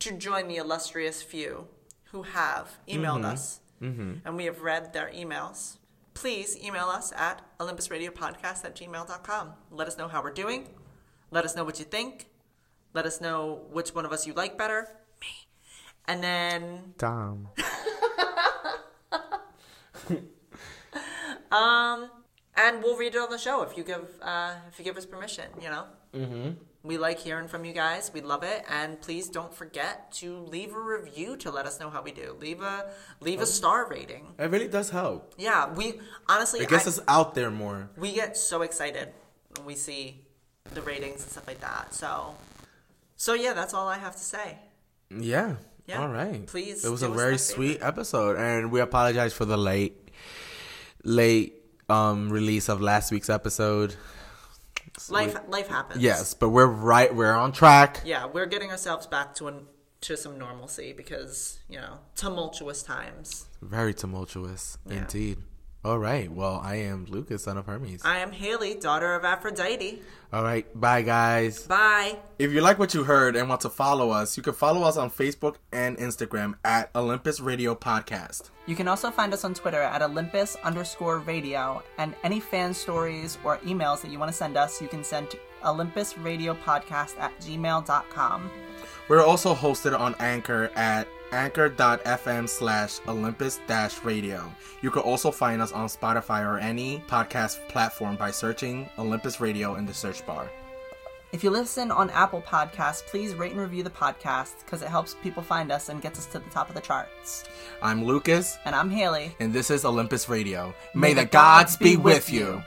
to join the illustrious few who have emailed Mm-hmm. us and we have read their emails, please email us at olympusradiopodcast at gmail.com. Let us know how we're doing. Let us know what you think. Let us know which one of us you like better. Me. And then Dom. Um, and we'll read it on the show if you give uh, if you give us permission. You know, mm-hmm. we like hearing from you guys. We love it, and please don't forget to leave a review to let us know how we do. Leave a leave a star rating. It really does help. Yeah, we honestly, It gets I- us out there more. we get so excited when we see the ratings and stuff like that. So, so yeah, that's all I have to say. Yeah. Yeah. All right. Please It was a very sweet episode, and we apologize for the late, late um release of last week's episode. Life life happens. Yes, but we're right. We're on track. Yeah, we're getting ourselves back to an to some normalcy because you know tumultuous times. Very tumultuous, Yeah. indeed. All right. Well, I am Lucas, son of Hermes. I am Haley, daughter of Aphrodite. All right. Bye, guys. Bye. If you like what you heard and want to follow us, you can follow us on Facebook and Instagram at Olympus Radio Podcast. You can also find us on Twitter at Olympus underscore radio, and any fan stories or emails that you want to send us, you can send to Podcast at gmail.com. We're also hosted on Anchor at anchor.fm slash Olympus dash radio. You can also find us on Spotify or any podcast platform by searching Olympus Radio in the search bar. If you listen on Apple Podcasts, please rate and review the podcast because it helps people find us and gets us to the top of the charts. I'm Lucas, And I'm Haley. and this is Olympus Radio. May, the gods be with you.